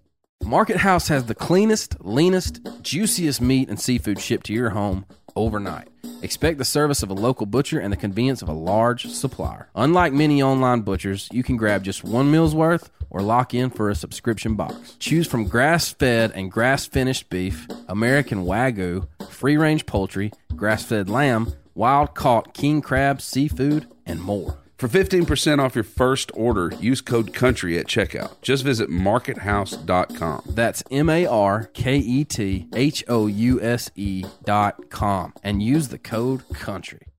Market House has the cleanest, leanest, juiciest meat and seafood shipped to your home overnight. Expect the service of a local butcher and the convenience of a large supplier. Unlike many online butchers, you can grab just one meal's worth or lock in for a subscription box. Choose from grass fed and grass finished beef, American Wagyu, free range poultry, grass fed lamb, wild caught king crab, seafood, and more. For 15% off your first order, use code COUNTRY at checkout. Just visit markethouse.com. That's M A R K E T H O U S E dot com and use the code COUNTRY.